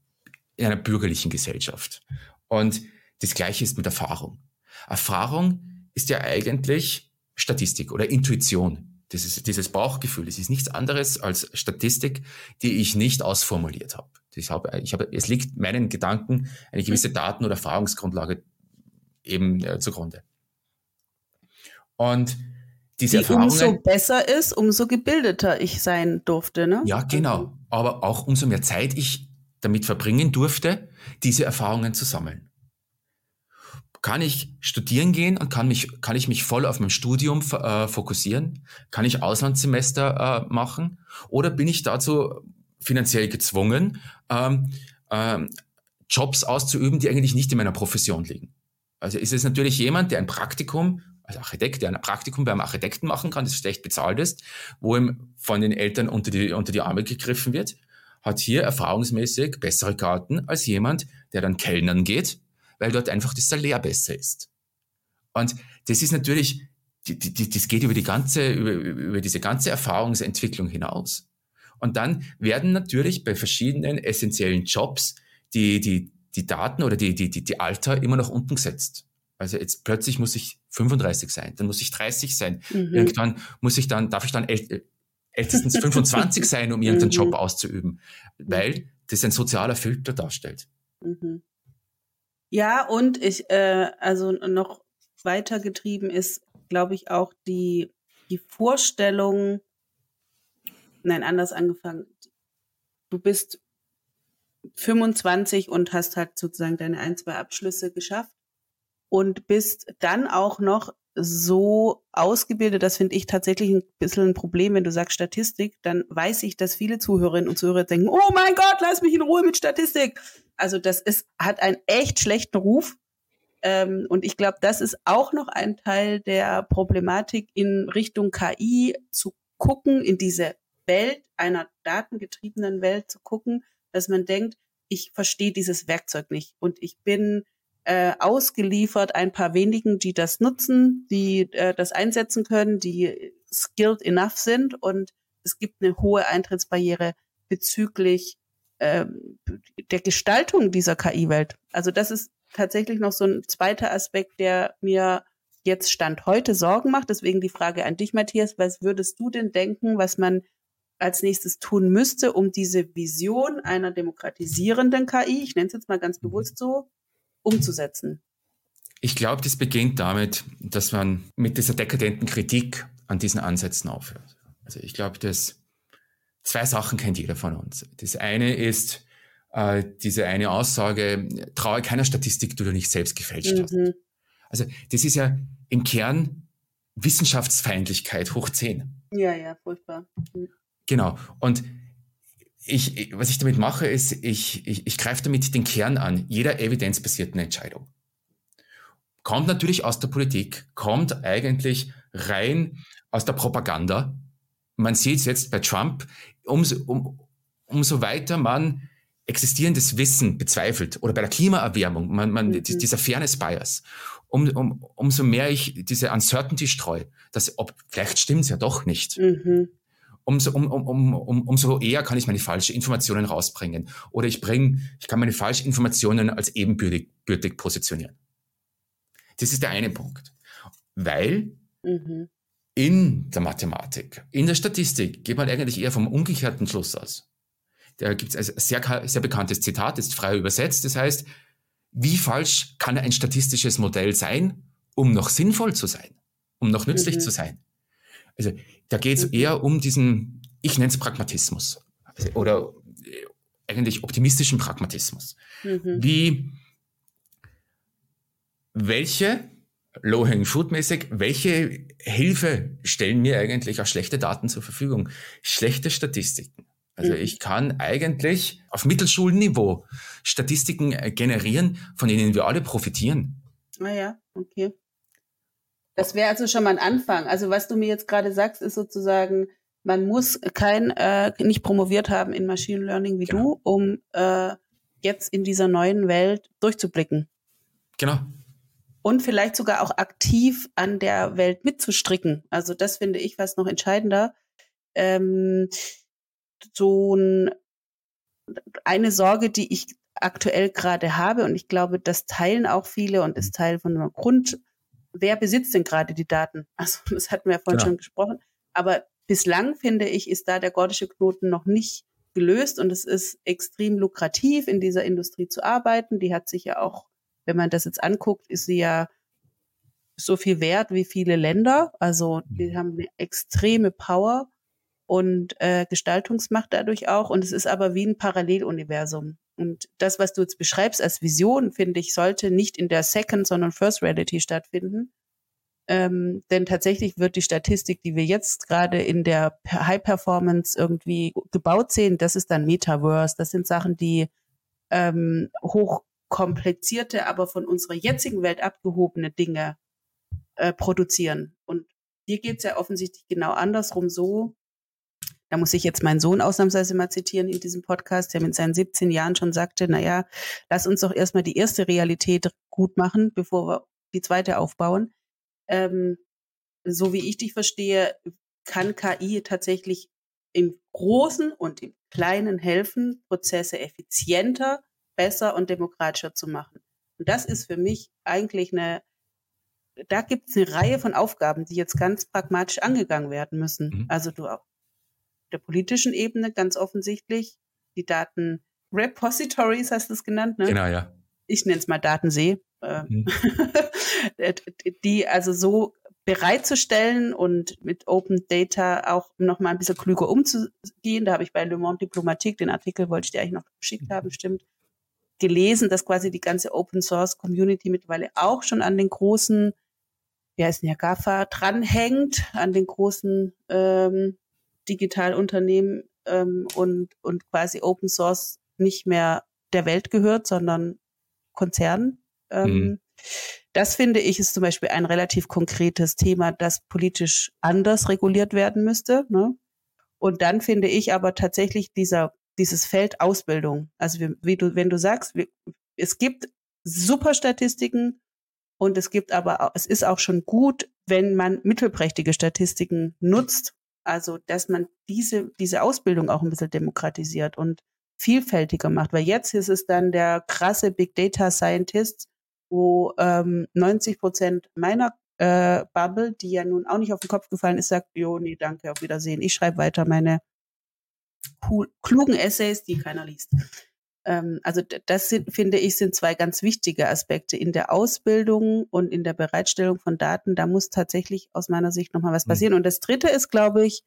in einer bürgerlichen Gesellschaft. Und das Gleiche ist mit Erfahrung. Erfahrung ist ja eigentlich Statistik oder Intuition. Das ist dieses Bauchgefühl. Das ist nichts anderes als Statistik, die ich nicht ausformuliert habe. Ich habe, ich habe, es liegt meinen Gedanken eine gewisse Daten- oder Erfahrungsgrundlage eben äh, zugrunde. Und diese die Erfahrungen, umso besser ist, umso gebildeter ich sein durfte, ne? Ja, genau. Aber auch umso mehr Zeit ich damit verbringen durfte, diese Erfahrungen zu sammeln kann ich studieren gehen und kann mich, kann ich mich voll auf mein Studium äh, fokussieren? Kann ich Auslandssemester äh, machen? Oder bin ich dazu finanziell gezwungen, ähm, ähm, Jobs auszuüben, die eigentlich nicht in meiner Profession liegen? Also ist es natürlich jemand, der ein Praktikum als Architekt, der ein Praktikum beim Architekten machen kann, das schlecht bezahlt ist, wo ihm von den Eltern unter die, unter die Arme gegriffen wird, hat hier erfahrungsmäßig bessere Karten als jemand, der dann Kellnern geht weil dort einfach das Salär besser ist. Und das ist natürlich, die, die, das geht über die ganze, über, über diese ganze Erfahrungsentwicklung hinaus. Und dann werden natürlich bei verschiedenen essentiellen Jobs die, die, die Daten oder die, die, die, die Alter immer nach unten gesetzt. Also jetzt plötzlich muss ich 35 sein, dann muss ich 30 sein. Mhm. Irgendwann muss ich dann, darf ich dann äl ältestens 25 sein, um irgendeinen Job mhm. auszuüben, weil das ein sozialer Filter darstellt. Mhm. Ja, und ich, äh, also noch weiter getrieben ist, glaube ich, auch die, die Vorstellung, nein, anders angefangen. Du bist 25 und hast halt sozusagen deine ein, zwei Abschlüsse geschafft und bist dann auch noch so ausgebildet, das finde ich tatsächlich ein bisschen ein Problem, wenn du sagst Statistik, dann weiß ich, dass viele Zuhörerinnen und Zuhörer denken, oh mein Gott, lass mich in Ruhe mit Statistik. Also das ist, hat einen echt schlechten Ruf. Ähm, und ich glaube, das ist auch noch ein Teil der Problematik in Richtung KI zu gucken, in diese Welt, einer datengetriebenen Welt zu gucken, dass man denkt, ich verstehe dieses Werkzeug nicht und ich bin äh, ausgeliefert ein paar wenigen, die das nutzen, die äh, das einsetzen können, die skilled enough sind und es gibt eine hohe Eintrittsbarriere bezüglich ähm, der Gestaltung dieser KI-Welt. Also das ist tatsächlich noch so ein zweiter Aspekt, der mir jetzt Stand heute Sorgen macht. Deswegen die Frage an dich, Matthias, was würdest du denn denken, was man als nächstes tun müsste, um diese Vision einer demokratisierenden KI, ich nenne es jetzt mal ganz bewusst so, umzusetzen? Ich glaube, das beginnt damit, dass man mit dieser dekadenten Kritik an diesen Ansätzen aufhört. Also ich glaube, dass zwei Sachen kennt jeder von uns. Das eine ist äh, diese eine Aussage, traue keiner Statistik, die du nicht selbst gefälscht mhm. hast. Also das ist ja im Kern Wissenschaftsfeindlichkeit hoch 10. Ja, ja, furchtbar. Mhm. Genau. Und ich, was ich damit mache, ist, ich, ich, ich greife damit den Kern an jeder evidenzbasierten Entscheidung. Kommt natürlich aus der Politik, kommt eigentlich rein aus der Propaganda. Man sieht es jetzt bei Trump, umso, um, umso weiter man existierendes Wissen bezweifelt oder bei der Klimaerwärmung, man, man, mhm. dieser Fairness Bias, um, um, umso mehr ich diese Uncertainty streue, dass ob vielleicht stimmt's ja doch nicht. Mhm umso, um, um, um, umso eher kann ich meine falschen Informationen rausbringen. Oder ich bringe, ich kann meine falschen Informationen als ebenbürtig bürtig positionieren. Das ist der eine Punkt. Weil mhm. in der Mathematik, in der Statistik geht man eigentlich eher vom umgekehrten Schluss aus. Da gibt es ein sehr, sehr bekanntes Zitat, ist frei übersetzt. Das heißt, wie falsch kann ein statistisches Modell sein, um noch sinnvoll zu sein, um noch nützlich mhm. zu sein? Also da geht es mhm. eher um diesen, ich nenne es Pragmatismus oder äh, eigentlich optimistischen Pragmatismus. Mhm. Wie welche low-hanging fruit mäßig, welche Hilfe stellen mir eigentlich auch schlechte Daten zur Verfügung? Schlechte Statistiken. Also mhm. ich kann eigentlich auf Mittelschulniveau Statistiken äh, generieren, von denen wir alle profitieren. Ah ja, okay. Das wäre also schon mal ein Anfang. Also was du mir jetzt gerade sagst, ist sozusagen, man muss kein, äh, nicht promoviert haben in Machine Learning wie genau. du, um äh, jetzt in dieser neuen Welt durchzublicken. Genau. Und vielleicht sogar auch aktiv an der Welt mitzustricken. Also das finde ich was noch entscheidender. Ähm, so ein, eine Sorge, die ich aktuell gerade habe, und ich glaube, das teilen auch viele und ist Teil von einem Grund, wer besitzt denn gerade die Daten? Also das hatten wir ja vorhin genau. schon gesprochen. Aber bislang, finde ich, ist da der gordische Knoten noch nicht gelöst und es ist extrem lukrativ, in dieser Industrie zu arbeiten. Die hat sich ja auch, wenn man das jetzt anguckt, ist sie ja so viel wert wie viele Länder. Also die mhm. haben eine extreme Power und äh, Gestaltungsmacht dadurch auch. Und es ist aber wie ein Paralleluniversum. Und das, was du jetzt beschreibst als Vision, finde ich, sollte nicht in der Second, sondern First Reality stattfinden. Ähm, denn tatsächlich wird die Statistik, die wir jetzt gerade in der High Performance irgendwie gebaut sehen, das ist dann Metaverse. Das sind Sachen, die ähm, hochkomplizierte, aber von unserer jetzigen Welt abgehobene Dinge äh, produzieren. Und hier geht es ja offensichtlich genau andersrum so, da muss ich jetzt meinen Sohn ausnahmsweise mal zitieren in diesem Podcast, der mit seinen 17 Jahren schon sagte, na ja, lass uns doch erstmal die erste Realität gut machen, bevor wir die zweite aufbauen. Ähm, so wie ich dich verstehe, kann KI tatsächlich im Großen und im Kleinen helfen, Prozesse effizienter, besser und demokratischer zu machen. Und das ist für mich eigentlich eine, da gibt es eine Reihe von Aufgaben, die jetzt ganz pragmatisch angegangen werden müssen. Mhm. Also du der politischen Ebene ganz offensichtlich. Die Daten Repositories hast du es genannt, ne? Genau, ja. Ich nenne es mal Datensee. Äh, mhm. die also so bereitzustellen und mit Open Data auch noch mal ein bisschen klüger umzugehen. Da habe ich bei Le Monde Diplomatique, den Artikel wollte ich dir eigentlich noch geschickt haben, stimmt, gelesen, dass quasi die ganze Open Source Community mittlerweile auch schon an den großen, wie heißt denn ja, GAFA dranhängt, an den großen ähm, Digitalunternehmen ähm, und, und quasi Open Source nicht mehr der Welt gehört, sondern Konzernen. Ähm, mhm. Das finde ich ist zum Beispiel ein relativ konkretes Thema, das politisch anders reguliert werden müsste. Ne? Und dann finde ich aber tatsächlich dieser, dieses Feld Ausbildung. Also wie, wie du, wenn du sagst, wie, es gibt super Statistiken und es gibt aber, es ist auch schon gut, wenn man mittelprächtige Statistiken nutzt also, dass man diese, diese Ausbildung auch ein bisschen demokratisiert und vielfältiger macht. Weil jetzt ist es dann der krasse Big Data Scientist, wo ähm, 90 Prozent meiner äh, Bubble, die ja nun auch nicht auf den Kopf gefallen ist, sagt, jo, nee, danke, auf Wiedersehen. Ich schreibe weiter meine klugen Essays, die keiner liest. Ähm, also das sind, finde ich, sind zwei ganz wichtige Aspekte in der Ausbildung und in der Bereitstellung von Daten. Da muss tatsächlich aus meiner Sicht nochmal was mhm. passieren. Und das Dritte ist, glaube ich,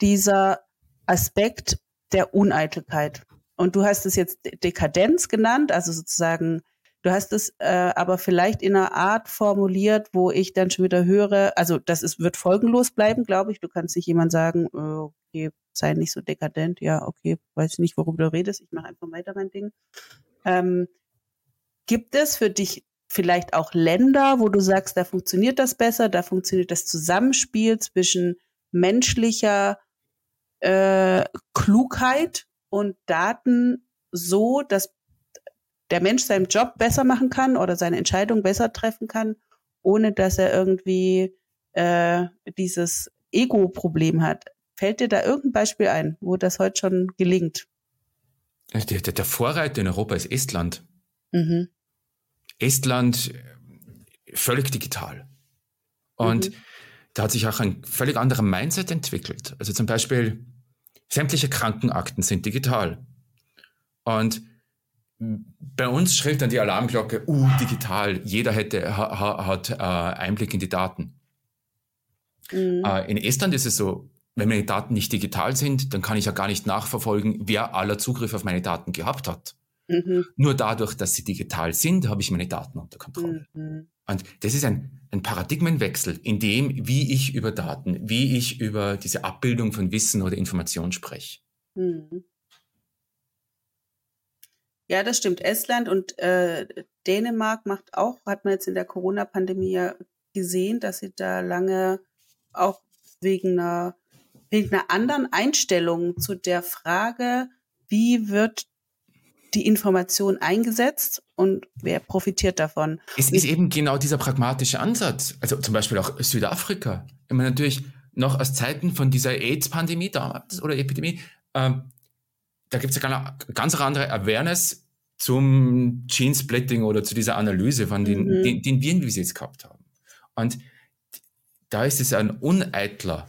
dieser Aspekt der Uneitelkeit. Und du hast es jetzt Dekadenz genannt, also sozusagen Du hast es äh, aber vielleicht in einer Art formuliert, wo ich dann schon wieder höre, also das ist, wird folgenlos bleiben, glaube ich. Du kannst nicht jemand sagen, äh, okay, sei nicht so dekadent, ja, okay, weiß nicht, worüber du redest, ich mache einfach weiter mein Ding. Ähm, gibt es für dich vielleicht auch Länder, wo du sagst, da funktioniert das besser, da funktioniert das Zusammenspiel zwischen menschlicher äh, Klugheit und Daten so, dass der Mensch seinen Job besser machen kann oder seine Entscheidung besser treffen kann, ohne dass er irgendwie äh, dieses Ego-Problem hat. Fällt dir da irgendein Beispiel ein, wo das heute schon gelingt? Der, der, der Vorreiter in Europa ist Estland. Mhm. Estland völlig digital. Und mhm. da hat sich auch ein völlig anderer Mindset entwickelt. Also zum Beispiel sämtliche Krankenakten sind digital. Und bei uns schrillt dann die Alarmglocke, uh, digital, jeder hätte, ha, hat äh, Einblick in die Daten. Mhm. Äh, in Estland ist es so, wenn meine Daten nicht digital sind, dann kann ich ja gar nicht nachverfolgen, wer aller Zugriff auf meine Daten gehabt hat. Mhm. Nur dadurch, dass sie digital sind, habe ich meine Daten unter Kontrolle. Mhm. Und das ist ein, ein Paradigmenwechsel in dem, wie ich über Daten, wie ich über diese Abbildung von Wissen oder Information spreche. Mhm. Ja, das stimmt. Estland und äh, Dänemark macht auch, hat man jetzt in der Corona-Pandemie ja gesehen, dass sie da lange auch wegen einer, wegen einer anderen Einstellung zu der Frage, wie wird die Information eingesetzt und wer profitiert davon. Es ist eben genau dieser pragmatische Ansatz. Also zum Beispiel auch Südafrika. Ich meine, natürlich noch aus Zeiten von dieser AIDS-Pandemie damals oder Epidemie, ähm, da gibt es ja ganz andere Awareness zum Gene-Splitting oder zu dieser Analyse von den, mhm. den, den Viren, wie sie jetzt gehabt haben. Und da ist es ein uneitler,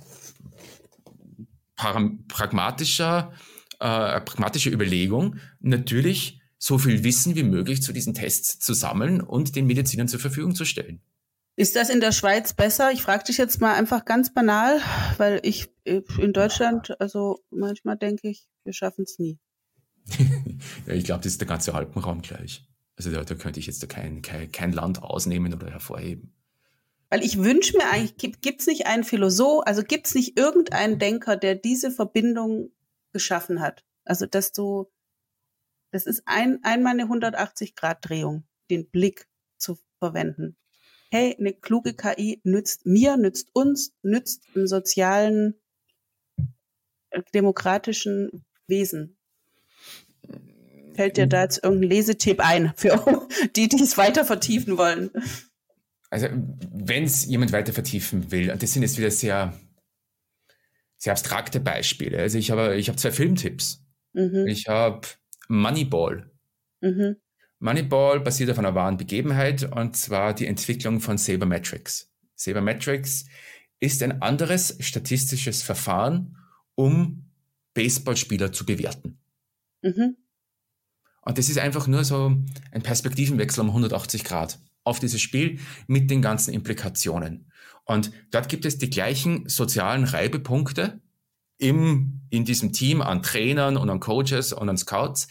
pragmatischer, äh, pragmatische Überlegung, natürlich so viel Wissen wie möglich zu diesen Tests zu sammeln und den Medizinern zur Verfügung zu stellen. Ist das in der Schweiz besser? Ich frage dich jetzt mal einfach ganz banal, weil ich äh, in Deutschland, also manchmal denke ich, wir schaffen es nie. ja, ich glaube, das ist der ganze Alpenraum gleich. Also da, da könnte ich jetzt da kein, kein, kein Land ausnehmen oder hervorheben. Weil ich wünsche mir eigentlich, gibt es nicht einen Philosoph, also gibt es nicht irgendeinen Denker, der diese Verbindung geschaffen hat? Also, dass du, das ist ein, einmal eine 180-Grad-Drehung, den Blick zu verwenden. Hey, eine kluge KI nützt mir, nützt uns, nützt im sozialen, äh, demokratischen Wesen. Fällt dir da jetzt irgendein Lesetipp ein für die, die es weiter vertiefen wollen? Also, wenn es jemand weiter vertiefen will, und das sind jetzt wieder sehr, sehr abstrakte Beispiele. Also, ich habe, ich habe zwei Filmtipps. Mhm. Ich habe Moneyball. Mhm. Moneyball basiert auf einer wahren Begebenheit und zwar die Entwicklung von Sabermetrics. Sabermetrics ist ein anderes statistisches Verfahren, um Baseballspieler zu bewerten. Mhm. Und das ist einfach nur so ein Perspektivenwechsel um 180 Grad auf dieses Spiel mit den ganzen Implikationen. Und dort gibt es die gleichen sozialen Reibepunkte im, in diesem Team an Trainern und an Coaches und an Scouts,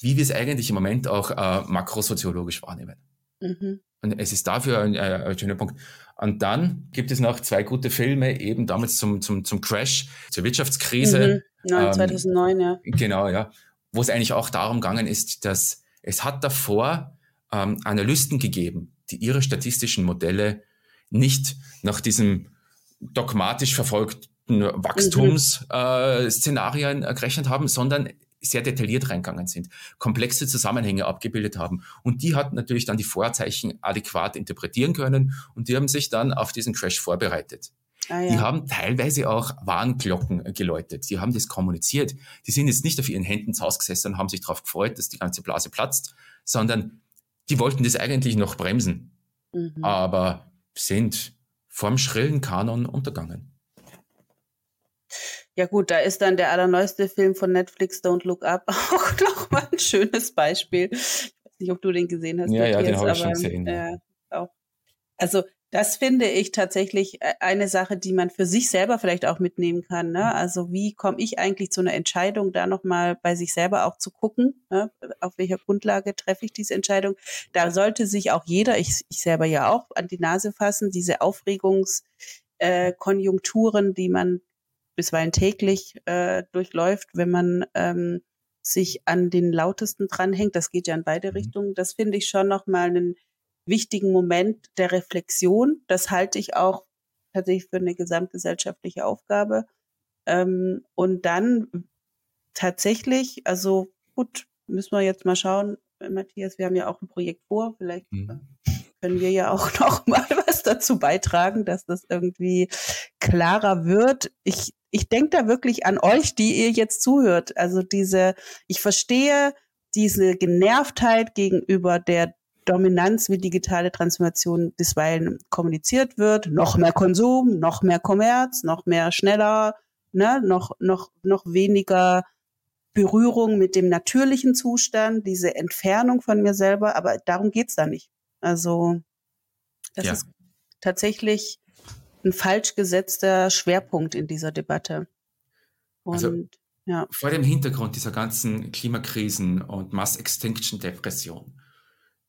wie wir es eigentlich im Moment auch äh, makrosoziologisch wahrnehmen. Mhm. Und es ist dafür ein, äh, ein, schöner Punkt. Und dann gibt es noch zwei gute Filme, eben damals zum, zum, zum Crash, zur Wirtschaftskrise. Mhm. 2009, ähm, ja. Genau, ja wo es eigentlich auch darum gegangen ist, dass es hat davor ähm, Analysten gegeben, die ihre statistischen Modelle nicht nach diesem dogmatisch verfolgten Wachstumsszenarien mhm. äh, gerechnet haben, sondern sehr detailliert reingegangen sind, komplexe Zusammenhänge abgebildet haben. Und die hatten natürlich dann die Vorzeichen adäquat interpretieren können und die haben sich dann auf diesen Crash vorbereitet. Ah, ja. Die haben teilweise auch Warnglocken geläutet. Die haben das kommuniziert. Die sind jetzt nicht auf ihren Händen zu Hause gesessen und haben sich darauf gefreut, dass die ganze Blase platzt, sondern die wollten das eigentlich noch bremsen. Mhm. Aber sind vorm schrillen Kanon untergangen. Ja gut, da ist dann der allerneueste Film von Netflix, Don't Look Up, auch nochmal ein schönes Beispiel. Ich weiß nicht, ob du den gesehen hast. Ja, ja, den habe ich schon gesehen. Äh, auch. Also das finde ich tatsächlich äh, eine Sache, die man für sich selber vielleicht auch mitnehmen kann. Ne? Mhm. Also wie komme ich eigentlich zu einer Entscheidung, da nochmal bei sich selber auch zu gucken, ne? auf welcher Grundlage treffe ich diese Entscheidung. Da sollte sich auch jeder, ich, ich selber ja auch, an die Nase fassen, diese Aufregungskonjunkturen, äh, die man bisweilen täglich äh, durchläuft, wenn man ähm, sich an den lautesten dranhängt. Das geht ja in beide mhm. Richtungen. Das finde ich schon nochmal einen wichtigen Moment der Reflexion. Das halte ich auch tatsächlich für eine gesamtgesellschaftliche Aufgabe. Ähm, und dann tatsächlich, also gut, müssen wir jetzt mal schauen, Matthias, wir haben ja auch ein Projekt vor, vielleicht mhm. können wir ja auch noch mal was dazu beitragen, dass das irgendwie klarer wird. Ich, ich denke da wirklich an euch, die ihr jetzt zuhört. Also diese, ich verstehe diese Genervtheit gegenüber der Dominanz, wie digitale Transformation bisweilen kommuniziert wird. Noch mehr Konsum, noch mehr Kommerz, noch mehr schneller, ne, noch, noch, noch weniger Berührung mit dem natürlichen Zustand, diese Entfernung von mir selber, aber darum geht's da nicht. Also das ja. ist tatsächlich ein falsch gesetzter Schwerpunkt in dieser Debatte. Und also, ja. Vor dem Hintergrund dieser ganzen Klimakrisen und Mass Extinction Depression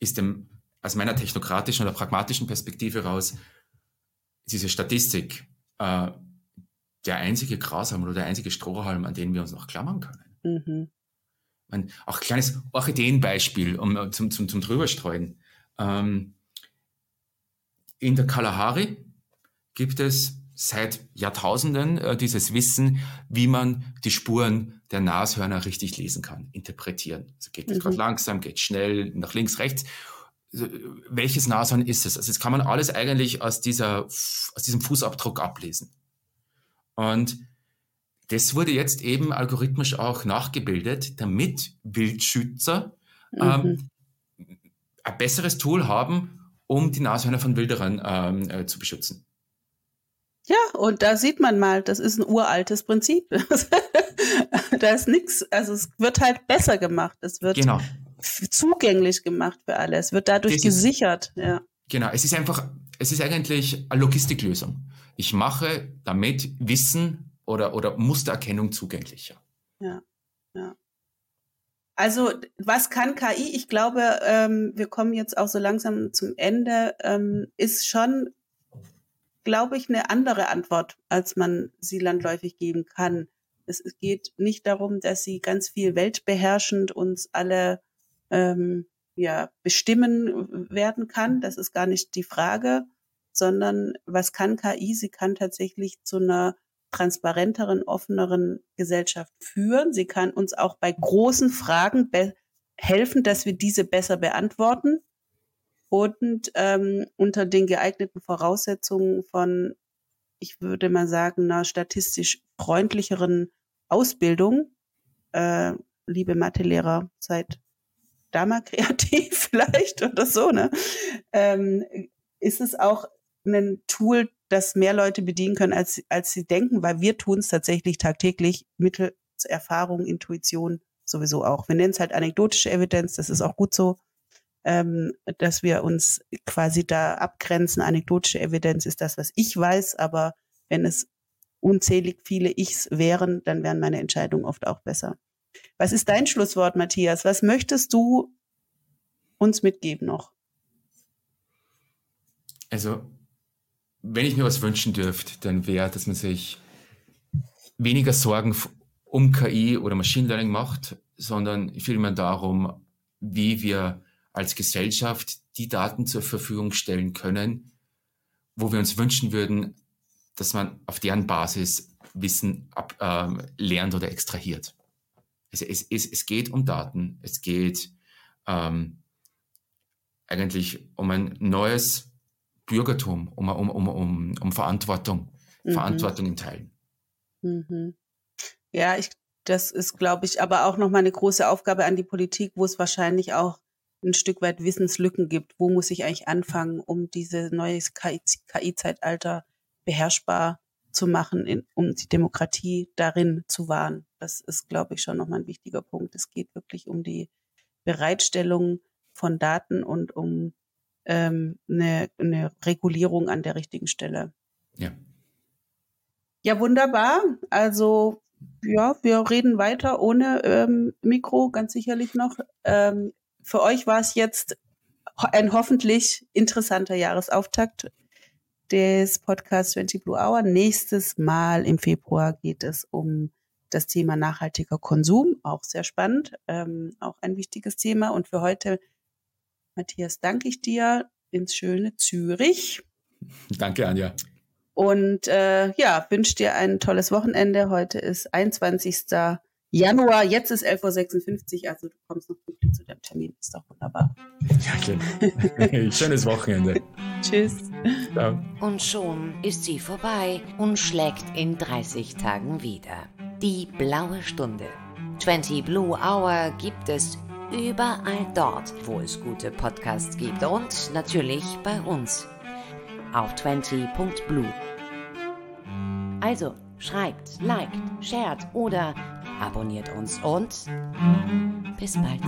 ist dem aus meiner technokratischen oder pragmatischen Perspektive raus diese Statistik äh, der einzige Grashalm oder der einzige Strohhalm, an den wir uns noch klammern können. Mhm. Man, auch ein kleines Orchideenbeispiel, um äh, zum, zum, zum drüberstreuen. Ähm, in der Kalahari gibt es seit Jahrtausenden äh, dieses Wissen, wie man die Spuren der Nashörner richtig lesen kann, interpretieren. Also geht es mhm. gerade langsam, geht schnell, nach links, rechts. Also, welches Nashorn ist es? Also das kann man alles eigentlich aus, dieser, aus diesem Fußabdruck ablesen. Und das wurde jetzt eben algorithmisch auch nachgebildet, damit Wildschützer mhm. ähm, ein besseres Tool haben, um die Nashörner von Wilderern ähm, äh, zu beschützen. Ja, und da sieht man mal, das ist ein uraltes Prinzip. da ist nichts, also es wird halt besser gemacht. Es wird genau. zugänglich gemacht für alle. Es wird dadurch das gesichert. Ist, ja. Genau, es ist einfach, es ist eigentlich eine Logistiklösung. Ich mache damit Wissen oder, oder Mustererkennung zugänglicher. Ja, ja. Also was kann KI? Ich glaube, ähm, wir kommen jetzt auch so langsam zum Ende. Ähm, ist schon glaube ich, eine andere Antwort, als man sie landläufig geben kann. Es geht nicht darum, dass sie ganz viel weltbeherrschend uns alle ähm, ja, bestimmen werden kann. Das ist gar nicht die Frage, sondern was kann KI? Sie kann tatsächlich zu einer transparenteren, offeneren Gesellschaft führen. Sie kann uns auch bei großen Fragen helfen, dass wir diese besser beantworten und ähm, unter den geeigneten Voraussetzungen von, ich würde mal sagen, einer statistisch freundlicheren Ausbildung, äh, liebe Mathelehrer, seid da mal kreativ vielleicht oder so, ne? Ähm, ist es auch ein Tool, das mehr Leute bedienen können, als, als sie denken, weil wir tun es tatsächlich tagtäglich mittels Erfahrung, Intuition sowieso auch. Wir nennen es halt anekdotische Evidenz, das ist auch gut so ähm, dass wir uns quasi da abgrenzen. Anekdotische Evidenz ist das, was ich weiß, aber wenn es unzählig viele Ichs wären, dann wären meine Entscheidungen oft auch besser. Was ist dein Schlusswort, Matthias? Was möchtest du uns mitgeben noch? Also, wenn ich mir was wünschen dürfte, dann wäre, dass man sich weniger Sorgen um KI oder Machine Learning macht, sondern vielmehr darum, wie wir als Gesellschaft die Daten zur Verfügung stellen können, wo wir uns wünschen würden, dass man auf deren Basis Wissen ab, äh, lernt oder extrahiert. Also es, es, es geht um Daten, es geht ähm, eigentlich um ein neues Bürgertum, um, um, um, um, um Verantwortung, mhm. Verantwortung in Teilen. Mhm. Ja, ich, das ist, glaube ich, aber auch nochmal eine große Aufgabe an die Politik, wo es wahrscheinlich auch ein Stück weit Wissenslücken gibt. Wo muss ich eigentlich anfangen, um dieses neue KI-Zeitalter beherrschbar zu machen, in, um die Demokratie darin zu wahren? Das ist, glaube ich, schon nochmal ein wichtiger Punkt. Es geht wirklich um die Bereitstellung von Daten und um ähm, eine, eine Regulierung an der richtigen Stelle. Ja. Ja, wunderbar. Also ja, wir reden weiter ohne ähm, Mikro, ganz sicherlich noch. Ähm, für euch war es jetzt ein hoffentlich interessanter Jahresauftakt des Podcasts 20 Blue Hour. Nächstes Mal im Februar geht es um das Thema nachhaltiger Konsum, auch sehr spannend, ähm, auch ein wichtiges Thema. Und für heute, Matthias, danke ich dir ins schöne Zürich. Danke, Anja. Und äh, ja, wünsche dir ein tolles Wochenende. Heute ist 21. Januar, jetzt ist 11.56 Uhr, also du kommst noch pünktlich zu dem Termin, ist doch wunderbar. Ja, genau. Schönes Wochenende. Tschüss. Ciao. Und schon ist sie vorbei und schlägt in 30 Tagen wieder. Die blaue Stunde. 20 Blue Hour gibt es überall dort, wo es gute Podcasts gibt und natürlich bei uns auf 20.blue. Also schreibt, liked, shared oder abonniert uns und bis bald.